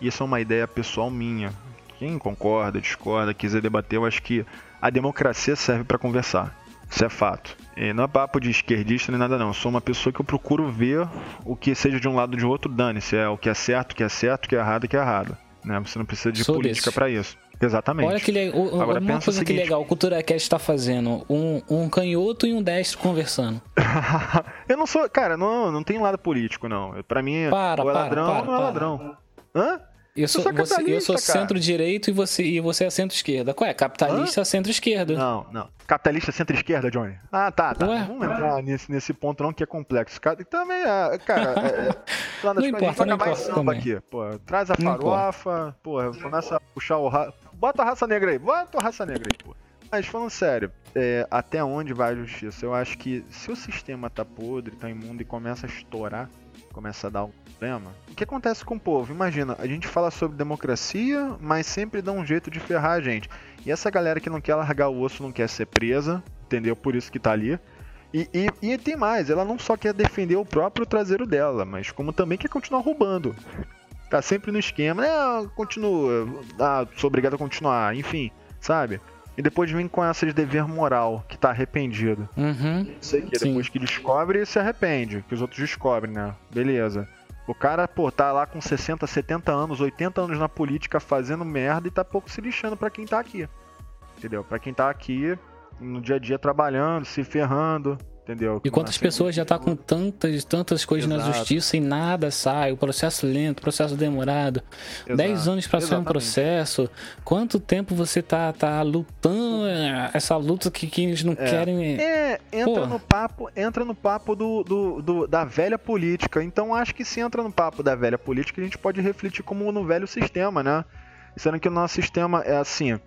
Isso é uma ideia pessoal minha. Quem concorda, discorda, quiser debater, eu acho que a democracia serve para conversar. Isso é fato. E não é papo de esquerdista nem nada não. Eu sou uma pessoa que eu procuro ver o que seja de um lado ou de outro, dane-se. É o que é certo, o que é certo, o que é errado, o que é errado. Né? Você não precisa de Sou política para isso. Exatamente. Olha que legal. o- Agora Uma pensa coisa que seguinte. legal, o CulturaCast está fazendo. Um, um canhoto e um destro conversando. eu não sou. Cara, não, não tem lado político, não. Pra mim, Para, ou é para, ladrão para, ou não é para. ladrão. Hã? Eu sou, sou você, eu sou centro-direito e você, e você é centro-esquerda. Qual é? Capitalista, centro-esquerda. Não, não. Capitalista centro-esquerda, Johnny. Ah, tá, tá. Ué? Vamos entrar nesse, nesse ponto não que é complexo. Também é, cara, é, é, lá Não importa, não importa também. aqui. Pô, traz a farofa, pô, começa a puxar o ra... Bota a raça negra aí, bota a raça negra aí, pô. Mas falando sério, é, até onde vai a justiça? Eu acho que se o sistema tá podre, tá imundo e começa a estourar, começa a dar um problema, o que acontece com o povo? Imagina, a gente fala sobre democracia, mas sempre dá um jeito de ferrar a gente. E essa galera que não quer largar o osso, não quer ser presa, entendeu? Por isso que tá ali. E, e, e, tem mais, ela não só quer defender o próprio traseiro dela, mas como também quer continuar roubando. Tá sempre no esquema, é, continua, ah, sou obrigado a continuar, enfim, sabe? E depois vem com essa de dever moral, que tá arrependido. Uhum, Sei que depois que descobre, se arrepende, que os outros descobrem, né? Beleza. O cara, pô, tá lá com 60, 70 anos, 80 anos na política fazendo merda e tá pouco se lixando para quem tá aqui. Entendeu? Para quem tá aqui no dia a dia trabalhando, se ferrando, entendeu? E quantas pessoas já tá com tantas, tantas coisas Exato. na justiça e nada sai, o processo lento, o processo demorado. Exato. Dez anos para sair um processo. Quanto tempo você tá, tá lutando essa luta que, que eles não é. querem. É, entra Pô. no papo, entra no papo do, do, do, da velha política. Então acho que se entra no papo da velha política, a gente pode refletir como no velho sistema, né? Sendo que o nosso sistema é assim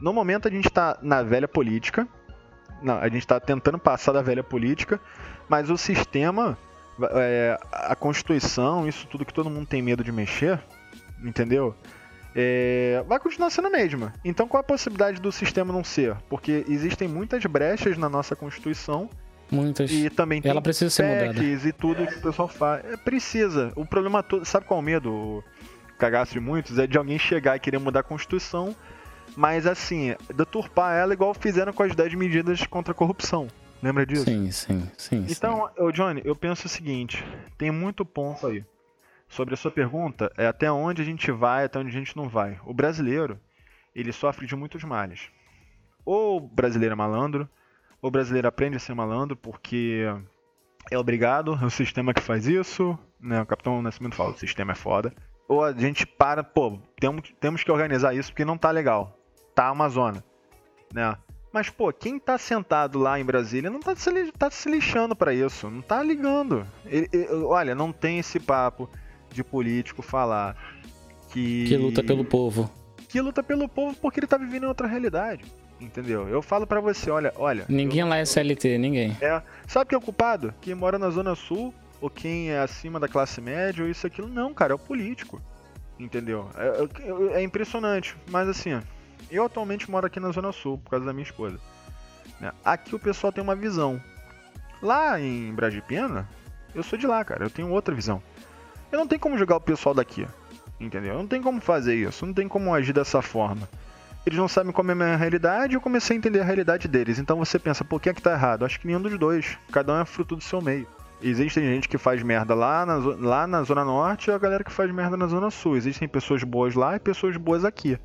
no momento a gente está na velha política. Não, a gente está tentando passar da velha política, mas o sistema, é, a Constituição, isso tudo que todo mundo tem medo de mexer, entendeu? É, vai continuar sendo a mesma. Então qual a possibilidade do sistema não ser? Porque existem muitas brechas na nossa Constituição. Muitas. E também tem Ela precisa ser mudada. e tudo que o pessoal faz. É, precisa. O problema todo. Sabe qual é o medo? O cagaço de muitos? É de alguém chegar e querer mudar a Constituição mas assim, deturpar ela igual fizeram com as 10 medidas contra a corrupção. Lembra disso? Sim, sim, sim. Então, sim. Eu, Johnny, eu penso o seguinte: tem muito ponto aí. Sobre a sua pergunta, é até onde a gente vai, até onde a gente não vai. O brasileiro, ele sofre de muitos males. Ou o brasileiro é malandro, ou o brasileiro aprende a ser malandro porque é obrigado, é o sistema que faz isso, né? O Capitão Nascimento fala, o sistema é foda. Ou a gente para, pô, temos, temos que organizar isso porque não tá legal tá a Amazônia, né? Mas, pô, quem tá sentado lá em Brasília não tá se, tá se lixando para isso, não tá ligando. Ele, ele, olha, não tem esse papo de político falar que. Que luta pelo povo. Que luta pelo povo porque ele tá vivendo em outra realidade. Entendeu? Eu falo para você, olha, olha. Ninguém eu, lá é CLT, ninguém. É. Sabe quem é o culpado? Quem mora na Zona Sul, ou quem é acima da classe média, ou isso, aquilo. Não, cara, é o político. Entendeu? É, é, é impressionante. Mas assim, eu atualmente moro aqui na Zona Sul, por causa da minha esposa. Né? Aqui o pessoal tem uma visão. Lá em Brasipena, eu sou de lá, cara. Eu tenho outra visão. Eu não tenho como jogar o pessoal daqui. Entendeu? Não tem como fazer isso. Não tem como agir dessa forma. Eles não sabem como é a minha realidade, eu comecei a entender a realidade deles. Então você pensa, por que é que tá errado? Acho que nenhum dos dois. Cada um é fruto do seu meio. Existem gente que faz merda lá na, lá na Zona Norte e a galera que faz merda na Zona Sul. Existem pessoas boas lá e pessoas boas aqui.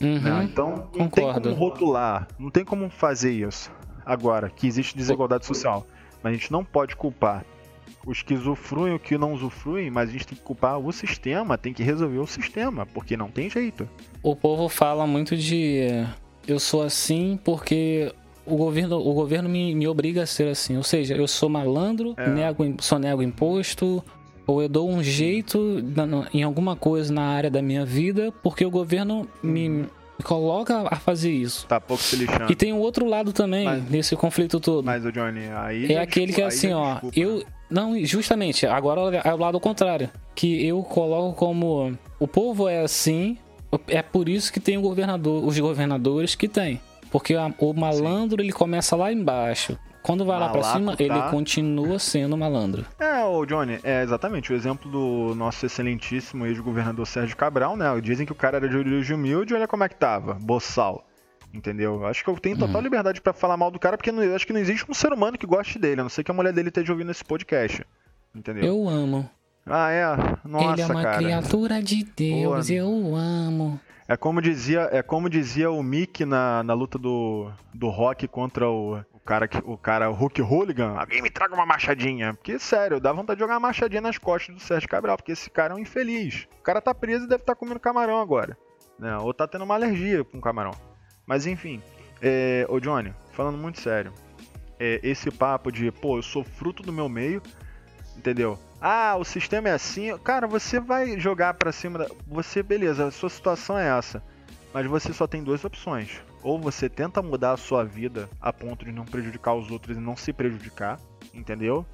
Uhum, né? Então, não concordo. tem como rotular, não tem como fazer isso. Agora, que existe desigualdade social. Mas a gente não pode culpar os que usufruem e os que não usufruem, mas a gente tem que culpar o sistema, tem que resolver o sistema, porque não tem jeito. O povo fala muito de eu sou assim porque o governo, o governo me, me obriga a ser assim. Ou seja, eu sou malandro, é. nego, só nego imposto, ou eu dou um jeito em alguma coisa na área da minha vida porque o governo me coloca a fazer isso. Tá pouco se lixando. E tem um outro lado também mas, nesse conflito todo. Mas o Johnny, aí é aquele que é assim, ó, desculpa. eu não, justamente, agora é o lado contrário, que eu coloco como o povo é assim, é por isso que tem o governador, os governadores que tem. Porque o malandro Sim. ele começa lá embaixo. Quando vai lá pra cima, tá... ele continua sendo malandro. É, o Johnny, é exatamente o exemplo do nosso excelentíssimo ex-governador Sérgio Cabral, né? Dizem que o cara era de origem humilde, olha como é que tava, boçal. Entendeu? Acho que eu tenho total uhum. liberdade para falar mal do cara, porque não, acho que não existe um ser humano que goste dele, a não ser que a mulher dele esteja ouvindo esse podcast. Entendeu? Eu amo. Ah, é? Nossa, Ele é uma cara. criatura de Deus, Pô, eu amo. É como dizia, é como dizia o Mick na, na luta do, do Rock contra o, cara, o cara, o Hulk Hooligan, alguém me traga uma machadinha. Porque, sério, dá vontade de jogar uma machadinha nas costas do Sérgio Cabral, porque esse cara é um infeliz. O cara tá preso e deve estar tá comendo camarão agora. Né? Ou tá tendo uma alergia com camarão. Mas enfim, é, ô Johnny, falando muito sério, é, esse papo de, pô, eu sou fruto do meu meio, entendeu? Ah, o sistema é assim. Cara, você vai jogar pra cima da. Você, beleza, sua situação é essa. Mas você só tem duas opções ou você tenta mudar a sua vida a ponto de não prejudicar os outros e não se prejudicar, entendeu?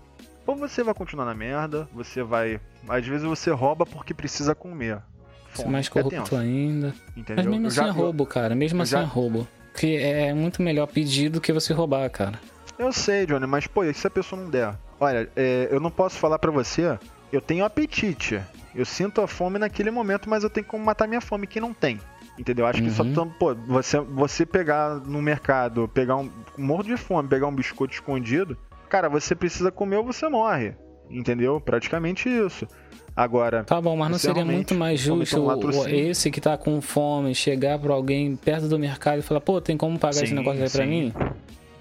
Ou você vai continuar na merda, você vai. Às vezes você rouba porque precisa comer. Fome, mais corrupto ainda. Entendeu? Mas mesmo eu assim já, é roubo, cara. Mesmo assim já... é roubo. Porque é muito melhor pedir do que você roubar, cara. Eu sei, Johnny, mas pô, e se a pessoa não der? Olha, é, eu não posso falar para você, eu tenho apetite. Eu sinto a fome naquele momento, mas eu tenho como matar minha fome, quem não tem. Entendeu? Acho uhum. que só uhum. pô, você, você pegar no mercado, pegar um, morro de fome, pegar um biscoito escondido, cara, você precisa comer ou você morre. Entendeu? Praticamente isso. Agora. Tá bom, mas não seria muito mais justo um esse que tá com fome chegar pra alguém perto do mercado e falar, pô, tem como pagar sim, esse negócio aí pra mim?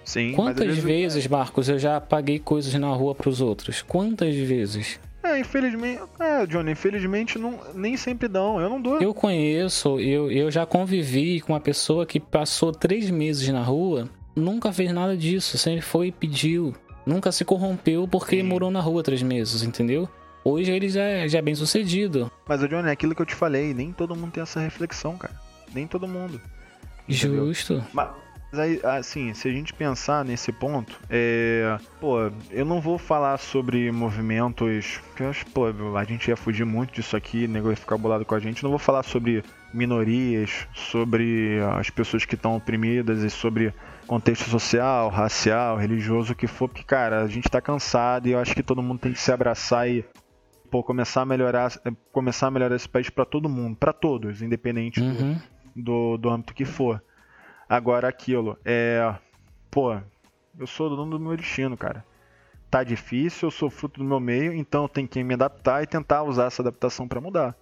Sim. Quantas vezes, vezes, Marcos, eu já paguei coisas na rua pros outros? Quantas vezes? É, infelizmente. É, Johnny, infelizmente não, nem sempre dão. Eu não dou. Eu conheço, eu, eu já convivi com uma pessoa que passou três meses na rua, nunca fez nada disso, sempre foi e pediu. Nunca se corrompeu porque Sim. morou na rua três meses, entendeu? Hoje ele já é, já é bem sucedido. Mas, Johnny, é aquilo que eu te falei, nem todo mundo tem essa reflexão, cara. Nem todo mundo. Entendeu? Justo. Mas, aí, assim, se a gente pensar nesse ponto, é. Pô, eu não vou falar sobre movimentos. Que eu acho, pô, a gente ia fugir muito disso aqui, nego ia ficar bolado com a gente. Não vou falar sobre minorias, sobre as pessoas que estão oprimidas e sobre contexto social, racial, religioso, o que for, porque, cara, a gente tá cansado e eu acho que todo mundo tem que se abraçar e pô, começar a melhorar, começar a melhorar esse país para todo mundo, para todos, independente uhum. do, do, do âmbito que for. Agora aquilo, é. Pô, eu sou dono do meu destino, cara. Tá difícil, eu sou fruto do meu meio, então eu tenho que me adaptar e tentar usar essa adaptação para mudar.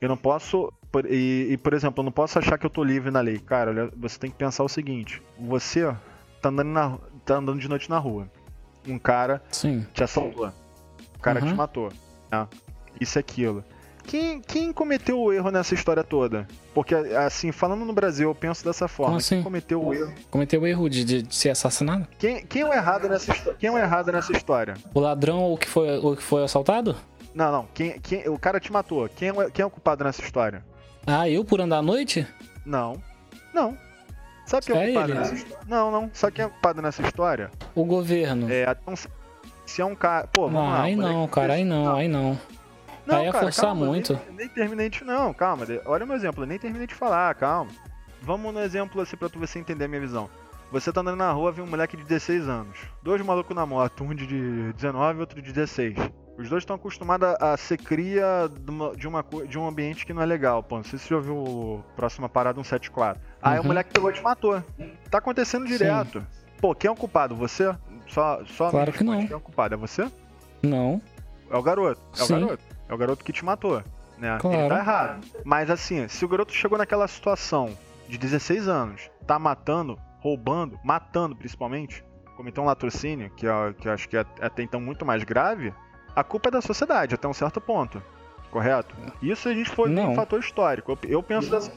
Eu não posso. E, e, por exemplo, eu não posso achar que eu tô livre na lei. Cara, olha, você tem que pensar o seguinte: você tá andando, na, tá andando de noite na rua. Um cara Sim. te assaltou. O cara uhum. te matou. Né? Isso é aquilo. Quem, quem cometeu o erro nessa história toda? Porque, assim, falando no Brasil, eu penso dessa forma. Como assim? Quem cometeu o erro? Cometeu o erro de, de, de ser assassinado? Quem, quem é o errado nessa Quem é o errado nessa história? O ladrão ou que foi, o que foi assaltado? Não, não. Quem, quem, o cara te matou. Quem é, quem é o culpado nessa história? Ah, eu por andar à noite? Não. Não. Sabe quem é o culpado nessa história? Não, não. Sabe quem é o culpado nessa história? O governo. É, então, se é um cara. Pô, vamos não, lá. Aí não, cara, aí não, aí não. Não, aí é cara, forçar calma, muito. Nem, nem terminei de. Não, calma. Olha o meu exemplo. Eu nem terminei de falar, calma. Vamos no exemplo assim pra você entender a minha visão. Você tá andando na rua, vê um moleque de 16 anos. Dois malucos na moto, um de 19 e outro de 16. Os dois estão acostumados a ser cria de, uma, de um ambiente que não é legal. Pô, não sei se você já ouviu o próxima parada 174. Aí uhum. o moleque pegou e te matou. Tá acontecendo direto. Sim. Pô, quem é o culpado? Você? Só, só claro que não. Quem é o culpado? É você? Não. É o garoto. É Sim. o garoto. É o garoto que te matou. Né? Claro. Ele tá errado. Mas assim, se o garoto chegou naquela situação de 16 anos, tá matando, roubando, matando principalmente, cometeu um latrocínio, que, é, que eu acho que é até então muito mais grave, a culpa é da sociedade até um certo ponto. Correto? Isso a gente foi um fator histórico. Eu, eu penso dessa.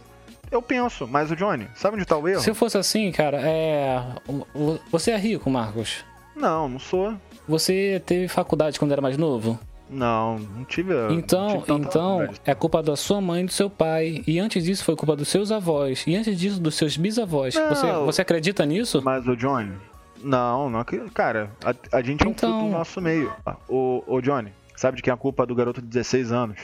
Eu penso, mas o Johnny, sabe onde tá o erro? Se fosse assim, cara, é. Você é rico, Marcos? Não, não sou. Você teve faculdade quando era mais novo? Não, não tive. Então, não tive então é culpa da sua mãe e do seu pai. E antes disso foi culpa dos seus avós. E antes disso dos seus bisavós. Não, você, você acredita nisso? Mas o Johnny, não, não Cara, a, a gente é um então... fruto do nosso meio. O, o Johnny, sabe de quem é a culpa do garoto de 16 anos?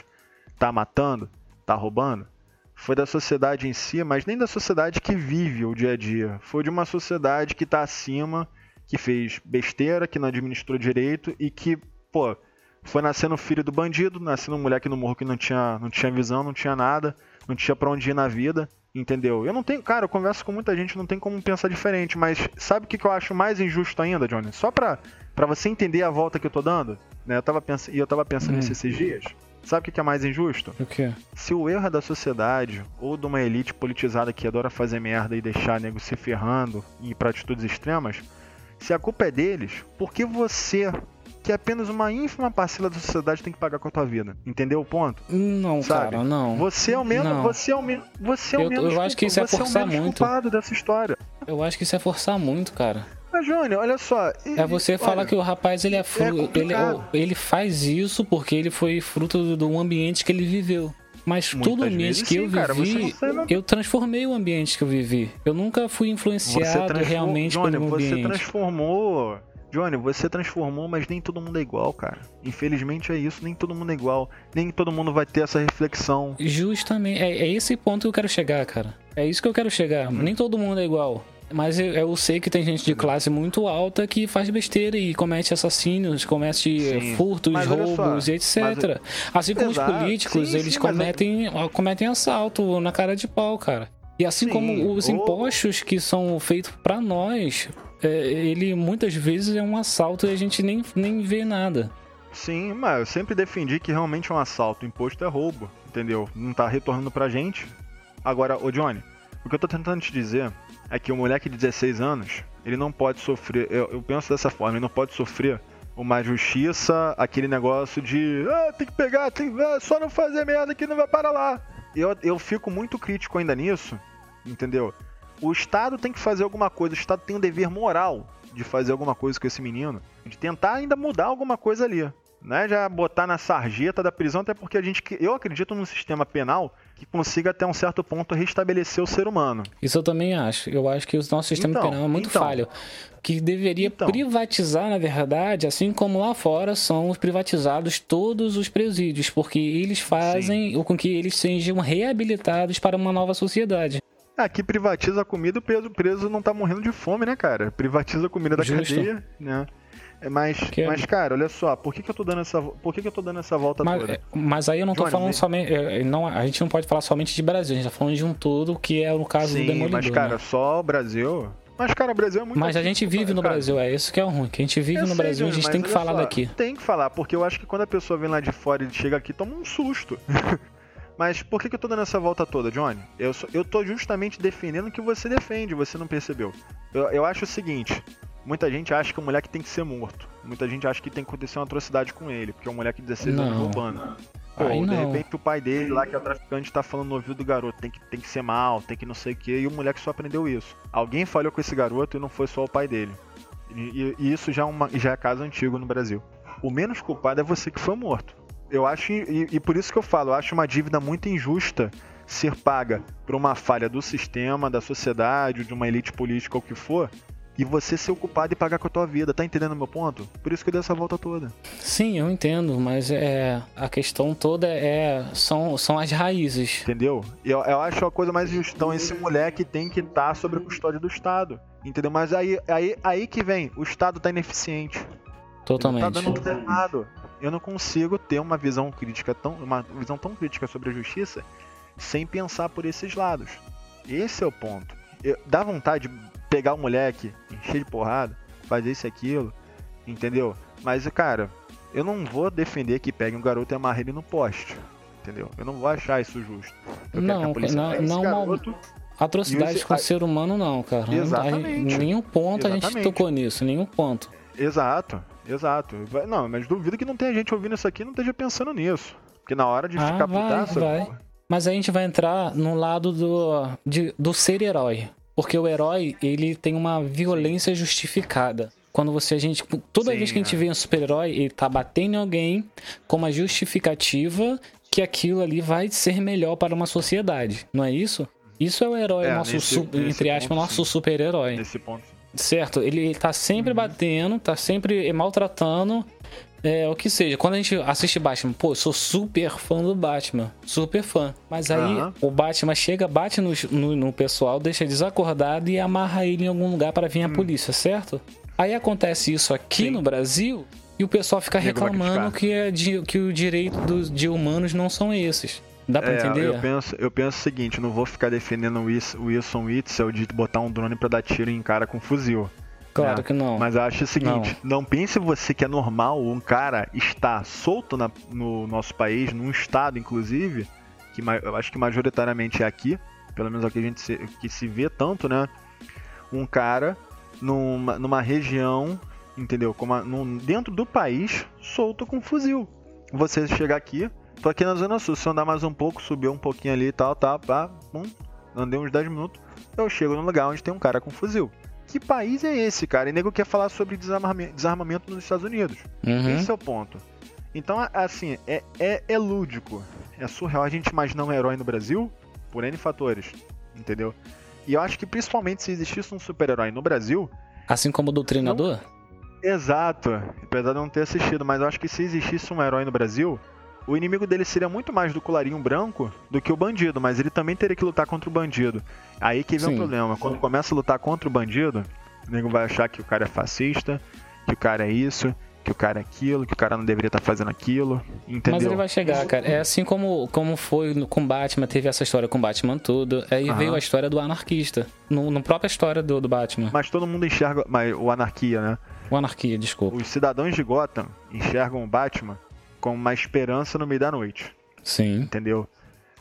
Tá matando? Tá roubando? Foi da sociedade em si, mas nem da sociedade que vive o dia a dia. Foi de uma sociedade que tá acima, que fez besteira, que não administrou direito e que, pô, foi nascendo filho do bandido, nascendo um moleque no morro que não tinha, não tinha visão, não tinha nada, não tinha pra onde ir na vida. Entendeu? Eu não tenho. Cara, eu converso com muita gente, não tem como pensar diferente, mas sabe o que, que eu acho mais injusto ainda, Johnny? Só pra, pra você entender a volta que eu tô dando, né? Eu tava pensando, e eu tava pensando hum. nisso esses dias. Sabe o que, que é mais injusto? O quê? Se o erro é da sociedade ou de uma elite politizada que adora fazer merda e deixar nego se ferrando e ir pra atitudes extremas, se a culpa é deles, por que você que apenas uma ínfima parcela da sociedade tem que pagar com a tua vida. Entendeu o ponto? Não, Sabe? cara, não. Você é o menos, não. você é o menos, você é o menos, eu, eu acho que isso é forçar é muito. culpado dessa história. Eu acho que isso é forçar muito, cara. Mas, Júnior, olha só. é você falar que o rapaz ele é fruto. É ele, ele faz isso porque ele foi fruto de um ambiente que ele viveu. Mas Muitas todo ambiente que sim, eu vivi, cara, eu transformei o ambiente que eu vivi. Eu nunca fui influenciado realmente Johnny, pelo ambiente. Você transformou Johnny, você transformou, mas nem todo mundo é igual, cara. Infelizmente é isso, nem todo mundo é igual. Nem todo mundo vai ter essa reflexão. Justamente, é, é esse ponto que eu quero chegar, cara. É isso que eu quero chegar. Hum. Nem todo mundo é igual. Mas eu, eu, sei que tem gente de classe muito alta que faz besteira e comete assassínios, comete Sim. furtos, mas roubos e etc. Mas... Assim como Exato. os políticos, sim, eles sim, cometem, cometem assalto na cara de pau, cara. E assim sim. como os impostos que são feitos para nós, ele muitas vezes é um assalto e a gente nem, nem vê nada. Sim, mas eu sempre defendi que realmente é um assalto. Imposto é roubo, entendeu? Não tá retornando pra gente. Agora, ô Johnny, o que eu tô tentando te dizer é que o moleque de 16 anos, ele não pode sofrer, eu, eu penso dessa forma, ele não pode sofrer uma justiça, aquele negócio de ah, tem que pegar, tem, ah, só não fazer merda que não vai para lá. Eu, eu fico muito crítico ainda nisso, entendeu? O Estado tem que fazer alguma coisa, o Estado tem um dever moral de fazer alguma coisa com esse menino, de tentar ainda mudar alguma coisa ali né, já botar na sarjeta da prisão, até porque a gente, eu acredito num sistema penal que consiga até um certo ponto restabelecer o ser humano. Isso eu também acho. Eu acho que o nosso sistema então, penal é muito então, falho. Que deveria então, privatizar, na verdade, assim como lá fora são privatizados todos os presídios, porque eles fazem sim. com que eles sejam reabilitados para uma nova sociedade. Aqui privatiza a comida, o preso, preso não tá morrendo de fome, né, cara? Privatiza a comida da Justo. cadeia, né? É, mas, que... mas, cara, olha só, por que, que eu tô dando essa, por que, que eu tô dando essa volta mas, toda? É, mas aí eu não tô Johnny, falando somente, é, não, a gente não pode falar somente de Brasil, a gente tá falando de um todo que é o caso Sim, do Demolidor. mas cara, né? só o Brasil. Mas cara, o Brasil é muito Mas a gente vive no cara. Brasil, é isso que é o ruim, que a gente vive eu no sei, Brasil, a gente tem que falar só, daqui. Tem que falar, porque eu acho que quando a pessoa vem lá de fora e chega aqui, toma um susto. Mas por que, que eu tô dando essa volta toda, Johnny? Eu, eu tô justamente defendendo o que você defende, você não percebeu. Eu, eu acho o seguinte: muita gente acha que o moleque tem que ser morto. Muita gente acha que tem que acontecer uma atrocidade com ele, porque é um moleque de 16 anos roubando. Pô, Aí de repente o pai dele lá, que é o traficante, tá falando no ouvido do garoto, tem que, tem que ser mal, tem que não sei o que, e o moleque só aprendeu isso. Alguém falhou com esse garoto e não foi só o pai dele. E, e isso já é, uma, já é caso antigo no Brasil. O menos culpado é você que foi morto eu acho, e, e, por isso que eu falo, eu acho uma dívida muito injusta ser paga por uma falha do sistema, da sociedade, de uma elite política ou o que for, e você ser ocupado e pagar com a tua vida. Tá entendendo o meu ponto? Por isso que eu dei essa volta toda. Sim, eu entendo, mas é a questão toda é são, são as raízes. Entendeu? Eu, eu acho a coisa mais justa. Então, esse moleque tem que estar tá sob a custódia do Estado. Entendeu? Mas aí, aí, aí que vem, o Estado tá ineficiente. Totalmente. Ele tá dando tudo errado eu não consigo ter uma visão crítica tão, uma visão tão crítica sobre a justiça sem pensar por esses lados. Esse é o ponto. Eu, dá vontade de pegar o moleque, encher de porrada, fazer isso e aquilo, entendeu? Mas, cara, eu não vou defender que pegue um garoto e amarre ele no poste, entendeu? Eu não vou achar isso justo. Eu não, não, não garoto, atrocidade com o ser humano não, cara. Exatamente. Em nenhum ponto Exatamente. a gente tocou nisso, nenhum ponto. Exato. Exato. Não, mas duvido que não tenha gente ouvindo isso aqui e não esteja pensando nisso. Porque na hora de ah, ficar vai, putaça. Vai. Mas a gente vai entrar no lado do, de, do ser herói. Porque o herói, ele tem uma violência justificada. Quando você, a gente. Toda Sim, vez que a gente é. vê um super-herói, ele tá batendo em alguém com uma justificativa que aquilo ali vai ser melhor para uma sociedade. Não é isso? Isso é o herói, é, nosso, nesse, nesse entre aspas, nosso super-herói. Nesse ponto, Certo, ele tá sempre uhum. batendo, tá sempre maltratando, é, o que seja. Quando a gente assiste Batman, pô, sou super fã do Batman, super fã. Mas aí uhum. o Batman chega, bate no, no, no, pessoal, deixa desacordado e amarra ele em algum lugar para vir a uhum. polícia, certo? Aí acontece isso aqui Sim. no Brasil e o pessoal fica reclamando que, é de, que o direito do, de humanos não são esses. Dá pra é, entender? Eu penso, eu penso o seguinte, não vou ficar defendendo o Wilson Witzel de botar um drone para dar tiro em cara com fuzil. Claro né? que não. Mas eu acho o seguinte, não. não. pense você que é normal um cara estar solto na, no nosso país, num estado inclusive, que eu acho que majoritariamente é aqui, pelo menos aqui a gente se, que se vê tanto, né? Um cara numa, numa região, entendeu? Como a, num, dentro do país, solto com fuzil. Você chegar aqui, Tô aqui na Zona Sul. Se eu andar mais um pouco, subir um pouquinho ali e tal, tá, pá, pum, andei uns 10 minutos, eu chego no lugar onde tem um cara com fuzil. Que país é esse, cara? E nego quer falar sobre desarmamento, desarmamento nos Estados Unidos. Uhum. Esse é o ponto. Então, assim, é, é, é lúdico. É surreal a gente imaginar um herói no Brasil por N fatores. Entendeu? E eu acho que principalmente se existisse um super-herói no Brasil. Assim como o Doutrinador? Não Exato. Apesar de eu não ter assistido, mas eu acho que se existisse um herói no Brasil, o inimigo dele seria muito mais do colarinho branco do que o bandido, mas ele também teria que lutar contra o bandido. Aí que vem Sim. o problema. Quando começa a lutar contra o bandido, o nego vai achar que o cara é fascista, que o cara é isso, que o cara é aquilo, que o cara não deveria estar fazendo aquilo. Entendeu? Mas ele vai chegar, cara. É assim como, como foi no, com Batman, teve essa história com Batman tudo. Aí Aham. veio a história do anarquista. No, no própria história do, do Batman. Mas todo mundo enxerga mas, o anarquia, né? O anarquia, desculpa. Os cidadãos de Gotham enxergam o Batman como uma esperança no meio da noite, Sim. entendeu?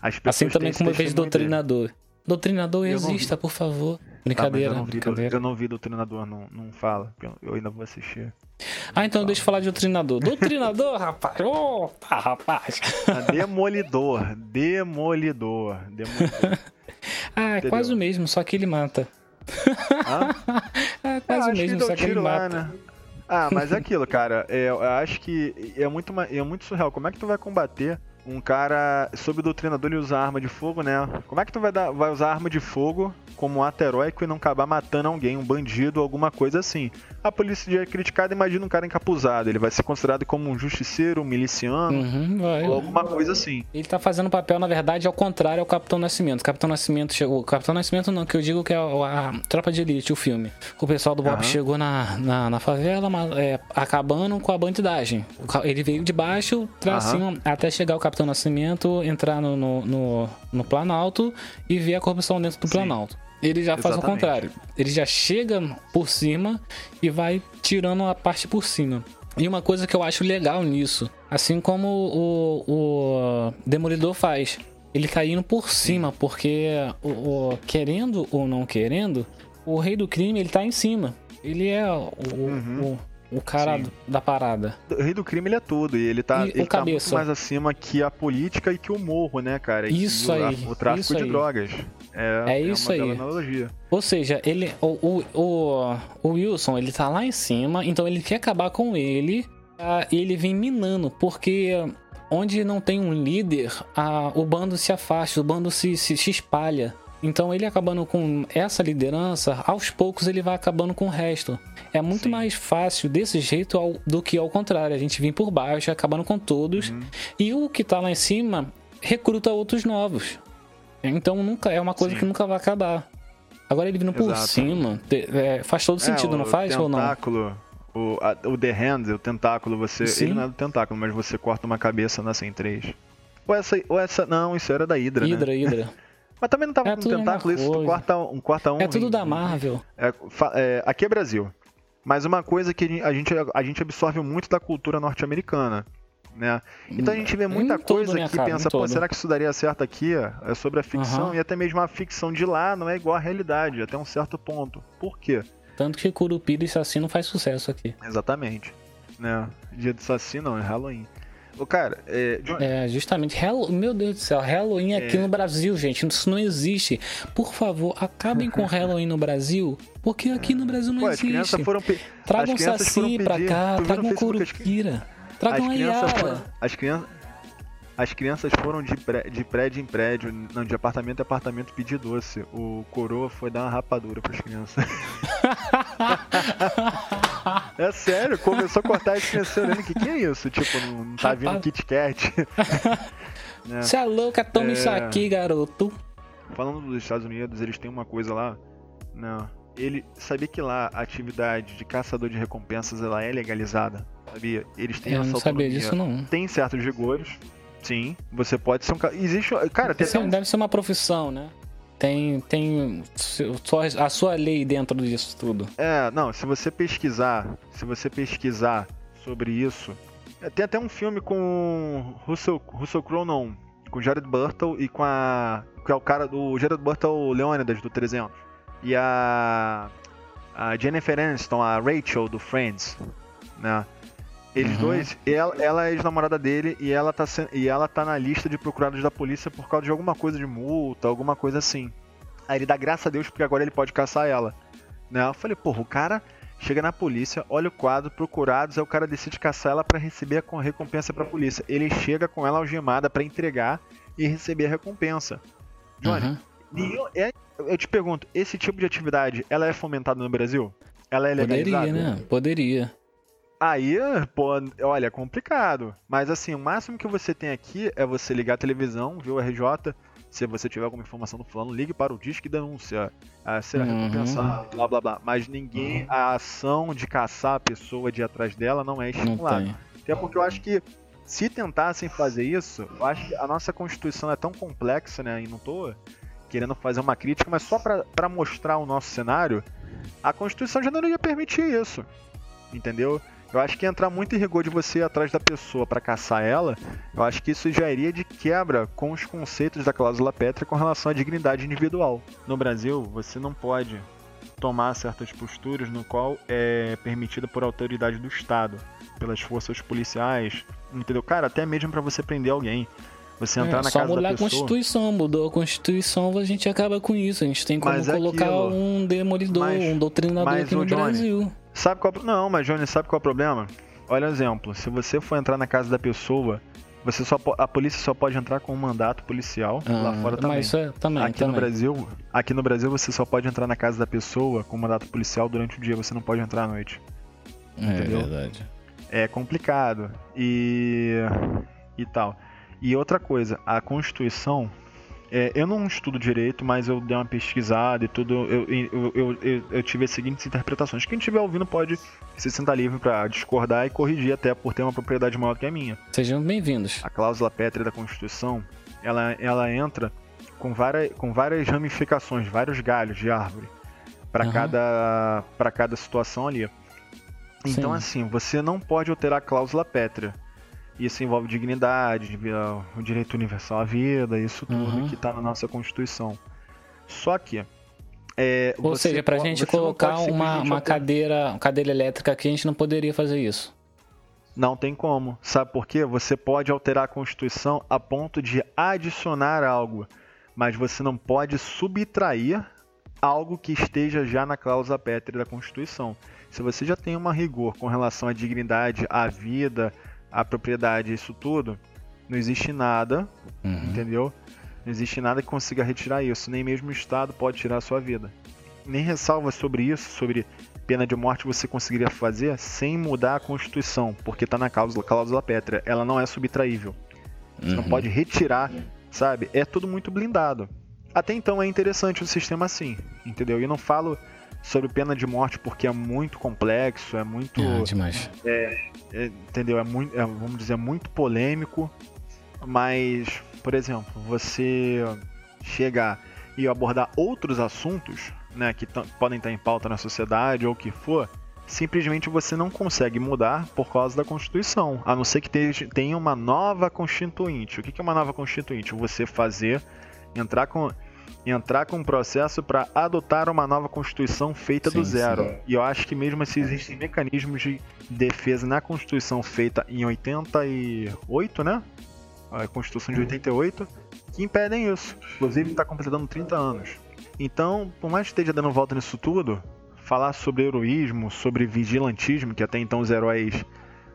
As Assim também como fez testemunho dele. Doutrinador. Doutrinador Eu exista, por favor. Tá, mas Brincadeira, eu não vi, brincadeira. Eu não vi Doutrinador, não, não fala. Eu, eu ainda vou assistir. Ah, então deixa eu falar de Doutrinador. Doutrinador, rapaz! Opa, rapaz! Ah, Demolidor, Demolidor, Demolidor. Ah, é Entendeu? quase o mesmo, só que ele mata. Hã? É Eu quase o acho que mesmo, só que ele tiro lá, mata. né? Ah, mas é aquilo, cara. É, eu acho que é muito, é muito surreal. Como é que tu vai combater um cara sob o doutrinador e usar arma de fogo, né? Como é que tu vai, dar, vai usar arma de fogo como um ato heróico e não acabar matando alguém, um bandido, alguma coisa assim? A polícia já é criticada, imagina um cara encapuzado. Ele vai ser considerado como um justiceiro, um miliciano, Uhum, vai. ou alguma coisa assim. Ele tá fazendo papel, na verdade, ao contrário ao Capitão Nascimento. Capitão Nascimento chegou. Capitão Nascimento não, que eu digo que é a, a Tropa de Elite, o filme. O pessoal do Bob Aham. chegou na, na, na favela, ma- é, acabando com a bandidagem. Ele veio de baixo pra cima, até chegar o Capitão Nascimento, entrar no, no, no, no Planalto e ver a corrupção dentro do Sim. Planalto. Ele já faz o Exatamente. contrário. Ele já chega por cima e vai tirando a parte por cima. E uma coisa que eu acho legal nisso, assim como o, o Demolidor faz, ele tá indo por cima, porque o, o- querendo ou não querendo, o rei do crime ele tá em cima. Ele é o, Uhum. O, cara Sim. da parada. O rei do crime ele é tudo, e ele tá, E ele o tá muito mais acima que a política e que o morro, né, cara? E Isso o, aí, O tráfico isso de aí. drogas. É, É isso uma bela aí. analogia. Ou seja, ele, o, o, o, o Wilson ele tá lá em cima, então ele quer acabar com ele ah, e ele vem minando, porque onde não tem um líder, ah, o bando se afasta, o bando se, se, se espalha. Então ele acabando com essa liderança, aos poucos ele vai acabando com o resto. É muito Sim. mais fácil desse jeito ao- do que ao contrário. A gente vir por baixo, acabando com todos. Uhum. E o que tá lá em cima recruta outros novos. Então nunca é uma coisa Sim. que nunca vai acabar. Agora ele vindo por Exato. cima, é, faz todo sentido, É, não faz ou não? tentáculo, O, a- o The Hand, o tentáculo, você. Sim. Ele não é do tentáculo, mas você corta uma cabeça nasce em três. Ou essa, ou essa. Não, isso era da Hydra, né? Hidra, Hidra. Mas também não tava É com tentáculo, isso tu coisa. corta um, corta um. É tudo da Marvel. É, é, aqui é Brasil. Mas uma coisa que a gente, a gente absorve muito da cultura norte-americana. Né? Então a gente vê muita Em todo, coisa né, que cara? pensa, pô, todo. será que isso daria certo aqui? É sobre a ficção Aham. e até mesmo a ficção de lá não é igual à realidade, até um certo ponto. Por quê? Tanto que Curupira e Saci não faz sucesso aqui. Exatamente. Né? Dia do Saci não, é Halloween. Cara, é, John- É, justamente. Hello... Meu Deus do céu, Halloween aqui É. no Brasil, gente. Isso não existe. Por favor, acabem com Halloween no Brasil, porque aqui no Brasil não pô, existe. foram. pe- Tragam Saci foram pra cá, tragam Curupira. Tragam a. Yara. As crianças. As crianças foram de, de prédio em prédio, não, de apartamento em apartamento pedir doce. O coroa foi dar uma rapadura pras crianças. é sério, começou a cortar as crianças olhando, o que, que é isso? Tipo, não, não tá vindo. Kit Kat. né? Você é louca, toma É. isso aqui, garoto. Falando dos Estados Unidos, eles têm uma coisa lá. Não. Ele sabia que lá a atividade de caçador de recompensas ela é legalizada, sabia? Eles têm Eu essa não sabia autonomia. disso, não. Tem certos rigores. Sim, você pode ser um ca- existe, cara, tem um- deve ser uma profissão, né? Tem, tem a sua lei dentro disso tudo. É, não, se você pesquisar, se você pesquisar sobre isso, é, tem até um filme com Russell, Russell Crowe, não, com Jared Burtle e com a que é o cara do Jared Burtle, o Leônidas do 300 e a a Jennifer Aniston, a Rachel do Friends, né? Eles Uhum. dois, ela, ela é ex-namorada dele e ela, tá sen- e ela tá na lista de procurados da polícia por causa de alguma coisa de multa, alguma coisa assim. Aí ele dá graças a Deus porque agora ele pode caçar ela. Né? Eu falei, porra, o cara chega na polícia, olha o quadro, procurados, aí o cara decide caçar ela pra receber a recompensa pra polícia. Ele chega com ela algemada pra entregar e receber a recompensa. Johnny, Uhum. nenhum- é- eu te pergunto, esse tipo de atividade, ela é fomentada no Brasil? Ela é legalizada? Poderia, né? Poderia. Aí, pô, olha, é complicado. Mas assim, o máximo que você tem aqui é você ligar a televisão, ver o RJ. Se você tiver alguma informação do fulano, ligue para o disque denúncia. A ser uhum. recompensado, blá blá blá. Mas ninguém, a ação de caçar a pessoa de ir atrás dela não é estimulada. Até porque eu acho que se tentassem fazer isso, eu acho que a nossa Constituição é tão complexa, né? E não tô querendo fazer uma crítica, mas só para mostrar o nosso cenário, a Constituição já não iria permitir isso. Entendeu? Eu acho que entrar muito em rigor de você ir atrás da pessoa para caçar ela, eu acho que isso já iria de quebra com os conceitos da cláusula pétrea com relação à dignidade individual. No Brasil, você não pode tomar certas posturas no qual é permitida por autoridade do Estado, pelas forças policiais, entendeu? Cara, até mesmo para você prender alguém. Você é, entrar é, na casa da pessoa. Só mudar a Constituição, mudou a Constituição, a gente acaba com isso. A gente tem como é colocar aquilo, um demolidor, mas, um doutrinador aqui no Johnny, Brasil. Sabe qual Não, mas Johnny, sabe qual é o problema? Olha o exemplo. Se você for entrar na casa da pessoa, você só a polícia só pode entrar com um mandato policial ah, lá fora também. Mas isso é, também. Aqui também. no Brasil, aqui no Brasil você só pode entrar na casa da pessoa com um mandato policial durante o dia. Você não pode entrar à noite. É entendeu? verdade. É complicado e e tal. E outra coisa, a Constituição, é, eu não estudo direito, mas eu dei uma pesquisada e tudo, eu, eu, eu, eu, tive as seguintes interpretações. Quem estiver ouvindo pode se sentar livre para discordar e corrigir até por ter uma propriedade maior que a minha. Sejam bem-vindos. A cláusula pétrea da Constituição, ela, ela entra com várias, com várias ramificações, vários galhos de árvore para uhum. cada, cada situação ali. Então, Sim. assim, você não pode alterar a cláusula pétrea. Isso envolve dignidade, o direito universal à vida, isso tudo uhum. que está na nossa Constituição. Só que. É, Ou seja, para a gente colocar uma, uma cadeira, cadeira elétrica aqui, a gente não poderia fazer isso. Não tem como. Sabe por quê? Você pode alterar a Constituição a ponto de adicionar algo, mas você não pode subtrair algo que esteja já na cláusula pétrea da Constituição. Se você já tem uma rigor com relação à dignidade, à vida, a propriedade, isso tudo, não existe nada, uhum. entendeu? Não existe nada que consiga retirar isso, nem mesmo o Estado pode tirar a sua vida. Nem ressalva sobre isso, sobre pena de morte você conseguiria fazer sem mudar a Constituição, porque está na cláusula, cláusula pétrea, ela não é subtraível. Você uhum. não pode retirar, sabe? É tudo muito blindado. Até então é interessante o sistema assim, entendeu? E não falo sobre pena de morte porque é muito complexo, é muito. É, demais. É, é, entendeu? É muito, é, vamos dizer, muito polêmico. Mas, por exemplo, você chegar e abordar outros assuntos né, que podem estar em pauta na sociedade ou o que for, simplesmente você não consegue mudar por causa da Constituição. A não ser que tenha uma nova Constituinte. O que é uma nova Constituinte? Você fazer, entrar com entrar com um processo para adotar uma nova Constituição feita sim, do zero. Sim. E eu acho que mesmo assim existem mecanismos de defesa na Constituição feita em 88, né? A Constituição de 88, que impedem isso. Inclusive está completando 30 anos. Então, por mais que esteja dando volta nisso tudo, falar sobre heroísmo, sobre vigilantismo, que até então os heróis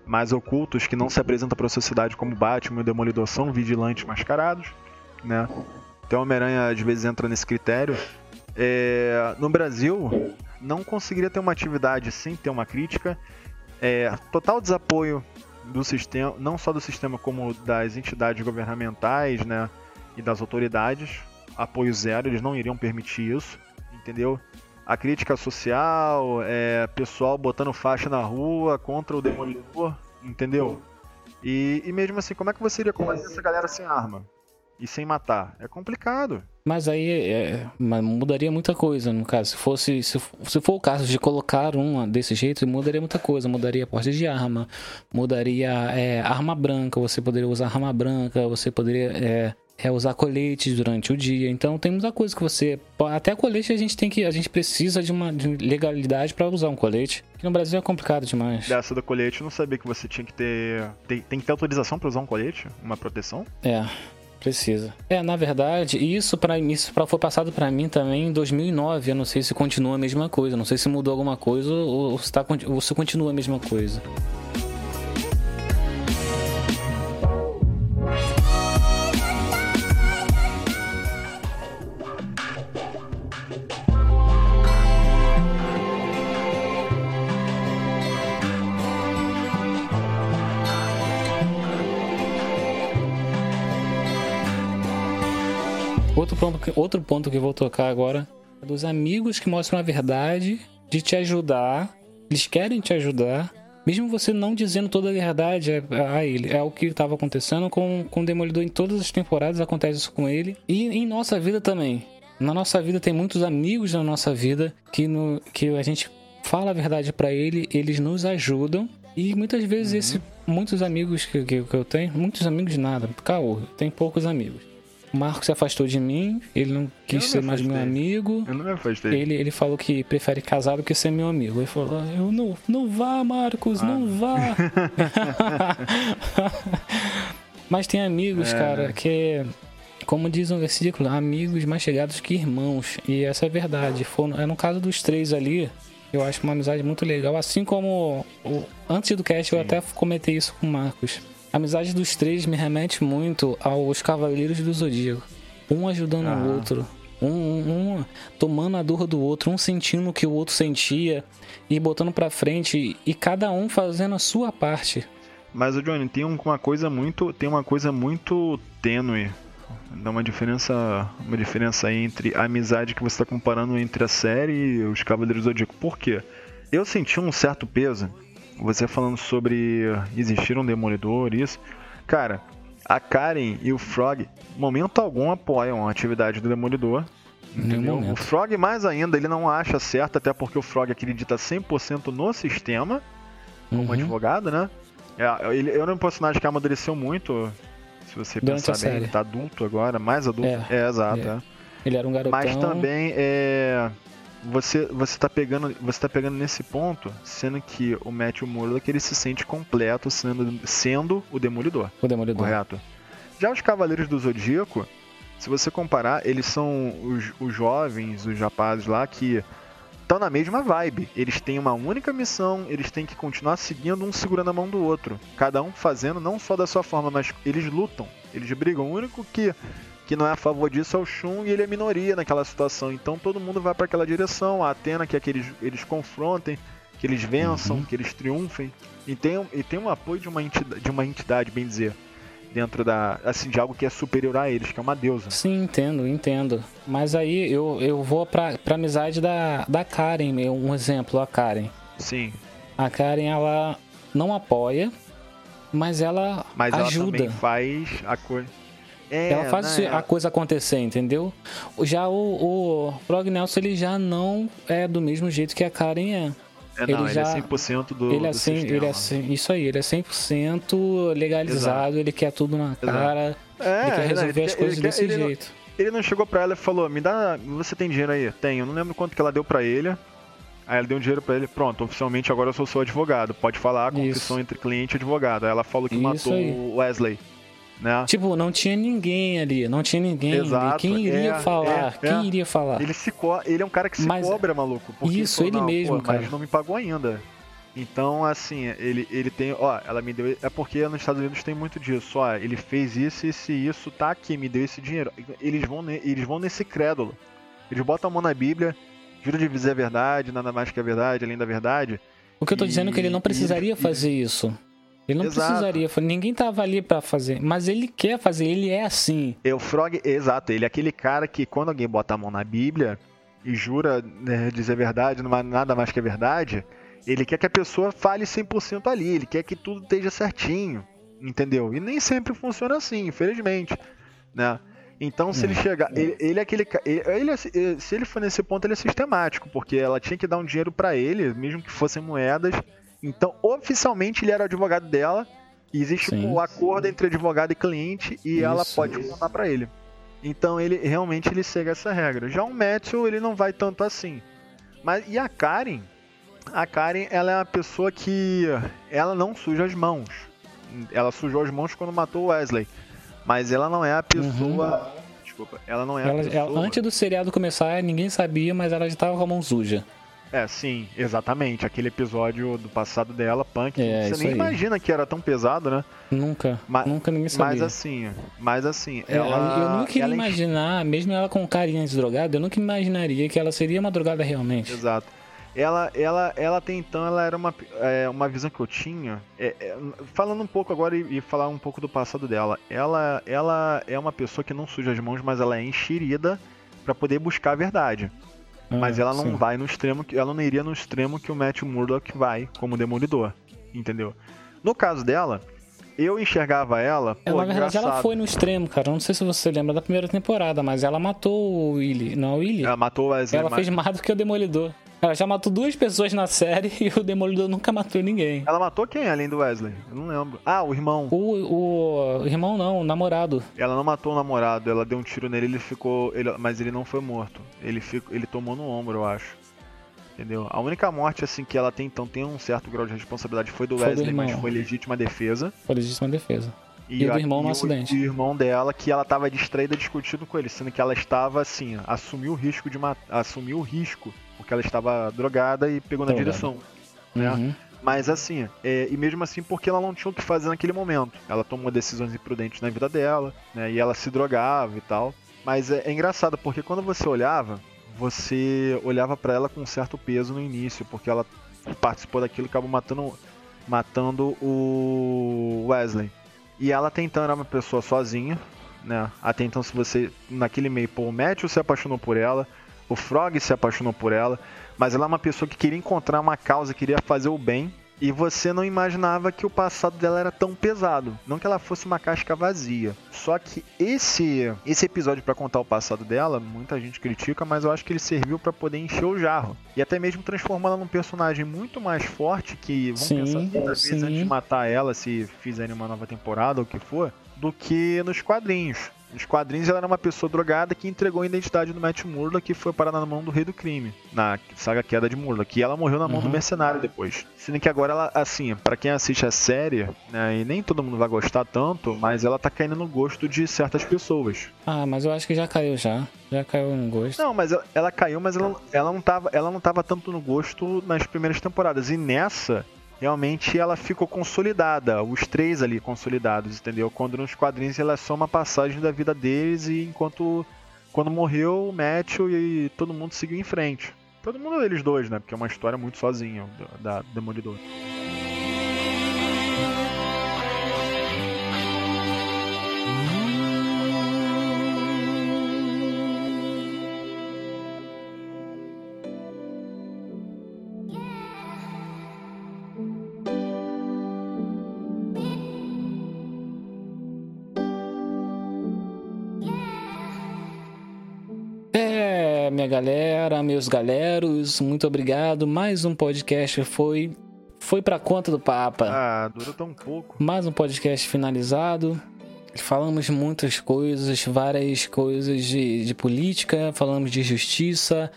mais ocultos que não se apresentam para a sociedade como Batman e o Demolidor são vigilantes mascarados, né? Então Homem-Aranha às vezes entra nesse critério. É, no Brasil, não conseguiria ter uma atividade sem ter uma crítica. É, total desapoio do sistema, não só do sistema como das entidades governamentais, né, e das autoridades. Apoio zero, eles não iriam permitir isso, entendeu? A crítica social, é, pessoal botando faixa na rua contra o demolidor, entendeu? E, e mesmo assim, como é que você iria combater essa galera sem arma? E sem matar. É complicado. Mas aí é, mudaria muita coisa, no caso. Se fosse se, se for o caso de colocar uma desse jeito, mudaria muita coisa. Mudaria porte de arma, mudaria é, arma branca, você poderia usar arma branca, você poderia é, é, usar coletes durante o dia. Então tem muita coisa que você. Até colete a gente tem que. A gente precisa de uma de legalidade para usar um colete. Que no Brasil é complicado demais. Dessa do colete, eu não sabia que você tinha que ter. Tem, tem que ter autorização para usar um colete? Uma proteção? É. Precisa. É, na verdade, isso para isso pra, foi passado para mim também em 2009. Eu não sei se continua a mesma coisa. Não sei se mudou alguma coisa ou se, tá, ou se continua a mesma coisa. Outro ponto, outro ponto que eu vou tocar agora é dos amigos que mostram a verdade, de te ajudar, eles querem te ajudar, mesmo você não dizendo toda a verdade a ele. É o que estava acontecendo com, com o Demolidor em todas as temporadas, acontece isso com ele. E em nossa vida também. Na nossa vida tem muitos amigos na nossa vida que, no, que a gente fala a verdade para ele, eles nos ajudam. E muitas vezes uhum. esse, muitos amigos que, que, que, eu tenho, muitos amigos nada, caô, tem poucos amigos. O Marco se afastou de mim, ele não quis ser mais meu amigo. Eu não me afastei. Ele, ele falou que prefere casar do que ser meu amigo. Ele falou: Eu não, não vá, Marcos, ah. não vá. Mas tem amigos, é. cara, que como diz um versículo, amigos mais chegados que irmãos. E essa é verdade. Foi, é no caso dos três ali, eu acho uma amizade muito legal. Assim como o, antes do cast Sim. eu até comentei isso com o Marcos. A amizade dos três me remete muito aos Cavaleiros do Zodíaco. Um ajudando ah. o outro. Um, um, um, tomando a dor do outro, um sentindo o que o outro sentia e botando pra frente e cada um fazendo a sua parte. Mas o Johnny tem uma coisa muito, tem uma coisa muito tênue, dá uma diferença, uma diferença entre a amizade que você está comparando entre a série e os Cavaleiros do Zodíaco. Por quê? Eu senti um certo peso você falando sobre existir um demolidor, isso. Cara, a Karen e o Frog, momento algum, apoiam a atividade do demolidor. O Frog, mais ainda, ele não acha certo, até porque o Frog acredita 100% no sistema, como uhum. advogado, né? É, ele, era um personagem que amadureceu muito, se você Durante pensar bem, ele tá adulto agora, mais adulto. É, é exato. É. Ele era um garotão. Mas também é você você tá pegando você tá pegando nesse ponto, sendo que o Matthew Murdock ele se sente completo sendo sendo o demolidor. O demolidor. Correto. Já os Cavaleiros do Zodíaco, se você comparar, eles são os, os jovens, os rapazes lá que estão na mesma vibe. Eles têm uma única missão, eles têm que continuar seguindo um segurando a mão do outro. Cada um fazendo não só da sua forma, mas eles lutam, eles brigam. O único que que não é a favor disso é o Shun e ele é minoria naquela situação. Então todo mundo vai para aquela direção. A Atena quer que eles, eles confrontem, que eles vençam, uhum. que eles triunfem. E tem, e tem um apoio de uma, entidade, de uma entidade, bem dizer, dentro da assim de algo que é superior a eles, que é uma deusa. Sim, entendo, entendo. Mas aí eu, eu vou pra, pra amizade da, da Karen, um exemplo, a Karen. Sim. A Karen, ela não apoia, mas ela mas ajuda. Mas ela também faz a coisa é, ela faz né? a coisa acontecer, entendeu? Já o, o Frog Nelson, ele já não é do mesmo jeito que a Karen é. É, ele, não, já, ele é 100% do, ele é do 100, sistema. Ele é, isso aí, ele é 100% legalizado, Exato. ele quer tudo na cara, é, ele quer resolver ele, as coisas ele, desse jeito. Não, ele não chegou pra ela e falou, me dá, você tem dinheiro aí? Tenho, eu não lembro quanto que ela deu pra ele. Aí ela deu um dinheiro pra ele, pronto, oficialmente agora eu sou seu advogado, pode falar a confissão entre cliente e advogado. Aí ela falou que isso matou o Wesley. Né? Tipo, não tinha ninguém ali, não tinha ninguém Exato, ali. Quem iria é, falar? É, Quem é. iria falar? Ele, se ele é um cara que se Mas, cobra, maluco. Isso, ele, falou, ele mesmo, pô, cara. Mas não me pagou ainda. Então, assim, ele, ele tem. Ó, ela me deu. É porque nos Estados Unidos tem muito disso. Ó, ele fez isso, isso e isso, tá aqui, me deu esse dinheiro. Eles vão, eles vão nesse crédulo. Eles botam a mão na Bíblia, juram de dizer a verdade, nada mais que a verdade, além da verdade. O que eu tô e, dizendo é que ele não precisaria e, fazer isso. Ele não exato. precisaria, ninguém tava ali para fazer, mas ele quer fazer, ele é assim. É o Frog, exato, ele é aquele cara que quando alguém bota a mão na Bíblia e jura né, dizer verdade, não é nada mais que a verdade, ele quer que a pessoa fale 100% ali, ele quer que tudo esteja certinho, entendeu? E nem sempre funciona assim, infelizmente, né? Então, se ele é. chegar. Ele, ele é aquele. Ele, ele, se ele for nesse ponto, ele é sistemático, porque ela tinha que dar um dinheiro para ele, mesmo que fossem moedas, então, oficialmente, ele era advogado dela. E existe um acordo entre advogado e cliente e Isso. ela pode contar para ele. Então, ele realmente ele segue essa regra. Já o Matthew, ele não vai tanto assim. Mas e a Karen? A Karen, ela é uma pessoa que ela não suja as mãos. Ela sujou as mãos quando matou o Wesley. Mas ela não é a pessoa. Uhum. Desculpa, ela não é ela, a pessoa. Ela, antes do seriado começar, ninguém sabia, mas ela já estava com a mão suja. É, sim, exatamente. Aquele episódio do passado dela, Punk, é, você nem aí. imagina que era tão pesado, né? Nunca. Mas, nunca ninguém sabia. Mas assim, mas assim, é, ela, Eu nunca iria imaginar, mesmo ela com carinha de drogada, eu nunca imaginaria que ela seria uma drogada realmente. Exato. ela, ela, ela até então ela era uma, é, uma visão que eu tinha. É, é, falando um pouco agora e, e, falar um pouco do passado dela. Ela, ela é uma pessoa que não suja as mãos, mas ela é enxerida para poder buscar a verdade. Ah, mas ela não sim. vai no extremo, que ela não iria no extremo que o Matt Murdock vai como demolidor, entendeu? No caso dela, eu enxergava ela. Pô, na verdade, engraçado. ela foi no extremo, cara. Não sei se você lembra da primeira temporada, mas ela matou o Willy. Não, é o Willy? Ela matou o Wesley. Ela fez mais do que o Demolidor. Ela já matou duas pessoas na série e o Demolidor nunca matou ninguém. Ela matou quem além do Wesley? Eu não lembro. Ah, o irmão. O, o, irmão não, o namorado. Ela não matou o namorado, ela deu um tiro nele ele ficou. Ele, mas ele não foi morto. Ele, ficou, ele tomou no ombro, eu acho. Entendeu? A única morte assim que ela tem, então, tem um certo grau de responsabilidade foi do foi Wesley, do mas foi legítima defesa. Foi legítima defesa. E, e do irmão no acidente. E o irmão dela, que ela estava distraída discutindo com ele, sendo que ela estava assim, assumiu o risco de matar. Assumiu o risco, porque ela estava drogada e pegou na direção. Né? Uhum. Mas assim, é, e mesmo assim porque ela não tinha o que fazer naquele momento. Ela tomou decisões imprudentes na vida dela, né? E ela se drogava e tal. Mas é, é engraçado, porque quando você olhava, você olhava para ela com um certo peso no início, porque ela participou daquilo e acabou matando, matando o Wesley. E ela então era uma pessoa sozinha, né? Até então, se você, naquele meio, pô, o Matthew se apaixonou por ela, o Frog se apaixonou por ela, mas ela é uma pessoa que queria encontrar uma causa, queria fazer o bem, e você não imaginava que o passado dela era tão pesado. Não que ela fosse uma casca vazia. Só que esse esse episódio para contar o passado dela, muita gente critica, mas eu acho que ele serviu para poder encher o jarro. E até mesmo transformá-la num personagem muito mais forte que vão sim, pensar 30 vezes antes de matar ela se fizerem uma nova temporada ou o que for, do que nos quadrinhos. Nos quadrinhos ela era uma pessoa drogada que entregou a identidade do Matt Murdock que foi parar na mão do rei do crime, na saga Queda de Murdock. E ela morreu na mão uhum. do mercenário depois. Sendo que agora ela, assim, para quem assiste a série, né, e nem todo mundo vai gostar tanto, mas ela tá caindo no gosto de certas pessoas. Ah, mas eu acho que já caiu já. Já caiu no gosto. Não, mas ela, ela caiu, mas ela, ela, não tava, ela não tava tanto no gosto nas primeiras temporadas. E nessa, realmente ela ficou consolidada, os três ali consolidados, entendeu? Quando nos quadrinhos ela é só uma passagem da vida deles e enquanto quando morreu o Matthew e todo mundo seguiu em frente. Todo mundo deles dois, né? Porque é uma história muito sozinha da Demolidor. Galera, meus galeros, muito obrigado. Mais um podcast foi foi para conta do Papa. Ah, dura tão pouco. Mais um podcast finalizado. Falamos muitas coisas, várias coisas de, de política, falamos de justiça,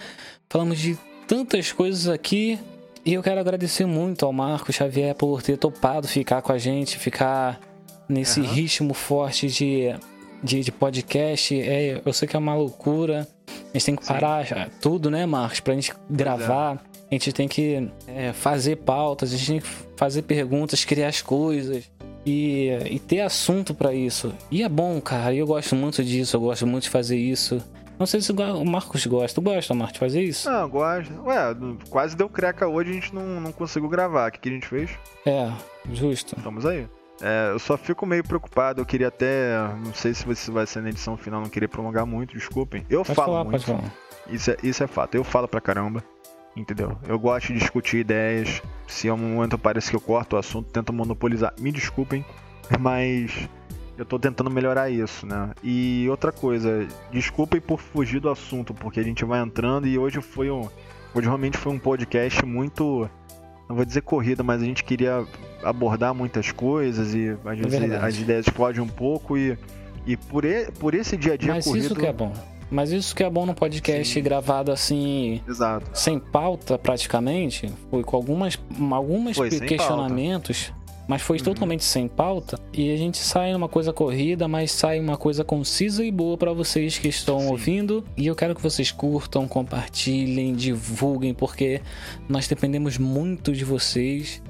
falamos de tantas coisas aqui. E eu quero agradecer muito ao Marco Xavier por ter topado ficar com a gente, ficar nesse uhum. ritmo forte de, de, de podcast. É, eu sei que é uma loucura. A gente tem que parar Sim. tudo, né, Marcos? Pra gente gravar. É. A gente tem que é, fazer pautas, a gente tem que fazer perguntas, criar as coisas. E, e ter assunto para isso. E é bom, cara. Eu gosto muito disso. Eu gosto muito de fazer isso. Não sei se o Marcos gosta. Tu gosta, Marcos, de fazer isso? Não, gosto. Ué, quase deu creca hoje, a gente não, não conseguiu gravar. O que, que a gente fez? É, justo. Estamos aí. É, eu só fico meio preocupado. Eu queria até. Não sei se você vai ser na edição final, não queria prolongar muito, desculpem. Eu pode falo falar, muito. Isso é, isso é fato. Eu falo pra caramba. Entendeu? Eu gosto de discutir ideias. Se é um momento parece que eu corto o assunto, tento monopolizar. Me desculpem, mas eu tô tentando melhorar isso, né? E outra coisa, desculpem por fugir do assunto, porque a gente vai entrando e hoje foi um. Hoje realmente foi um podcast muito não vou dizer corrida, mas a gente queria abordar muitas coisas e às vezes é as ideias fogem um pouco e, e por, e, por esse dia a dia mas corrido... isso que é bom. Mas isso que é bom no podcast Sim. gravado assim, Exato. sem pauta praticamente, foi com algumas, algumas foi, questionamentos mas foi uhum. totalmente sem pauta. E a gente sai numa coisa corrida, mas sai uma coisa concisa e boa para vocês que estão Sim. ouvindo. E eu quero que vocês curtam, compartilhem, divulguem, porque nós dependemos muito de vocês.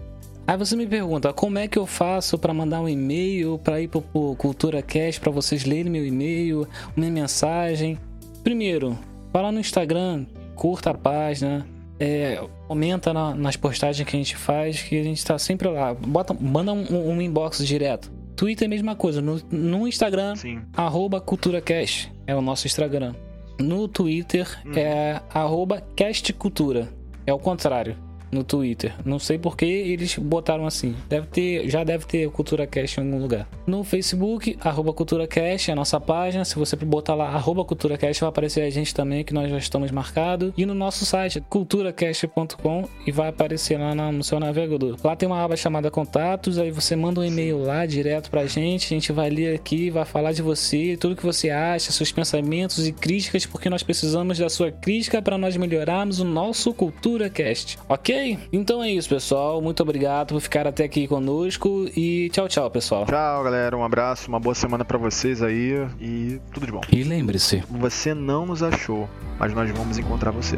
Aí você me pergunta, como é que eu faço para mandar um e-mail para ir pro, pro CulturaCast para vocês lerem meu e-mail, minha mensagem? Primeiro, vá lá no Instagram, curta a página, é, comenta na, nas postagens que a gente faz, que a gente tá sempre lá. Bota, manda um, um inbox direto. Twitter é a mesma coisa. No, no Instagram, Sim. arroba CulturaCast é o nosso Instagram. No Twitter Uhum. é arroba CastCultura. É o contrário. No Twitter. Não sei por que eles botaram assim. Deve ter, já deve ter Cultura Cast em algum lugar. No Facebook, arroba CulturaCast é a nossa página. Se você botar lá arroba CulturaCast, vai aparecer a gente também, que nós já estamos marcados. E no nosso site, culturacast.com, e vai aparecer lá no seu navegador. Lá tem uma aba chamada Contatos, aí você manda um e-mail lá direto pra gente. A gente vai ler aqui, vai falar de você, tudo que você acha, seus pensamentos e críticas, porque nós precisamos da sua crítica para nós melhorarmos o nosso CulturaCast. Ok? Então é isso, pessoal. Muito obrigado por ficar até aqui conosco e tchau, tchau, pessoal. Tchau, galera. Um abraço, uma boa semana pra vocês aí e tudo de bom. E lembre-se, Você não nos achou, mas nós vamos encontrar você.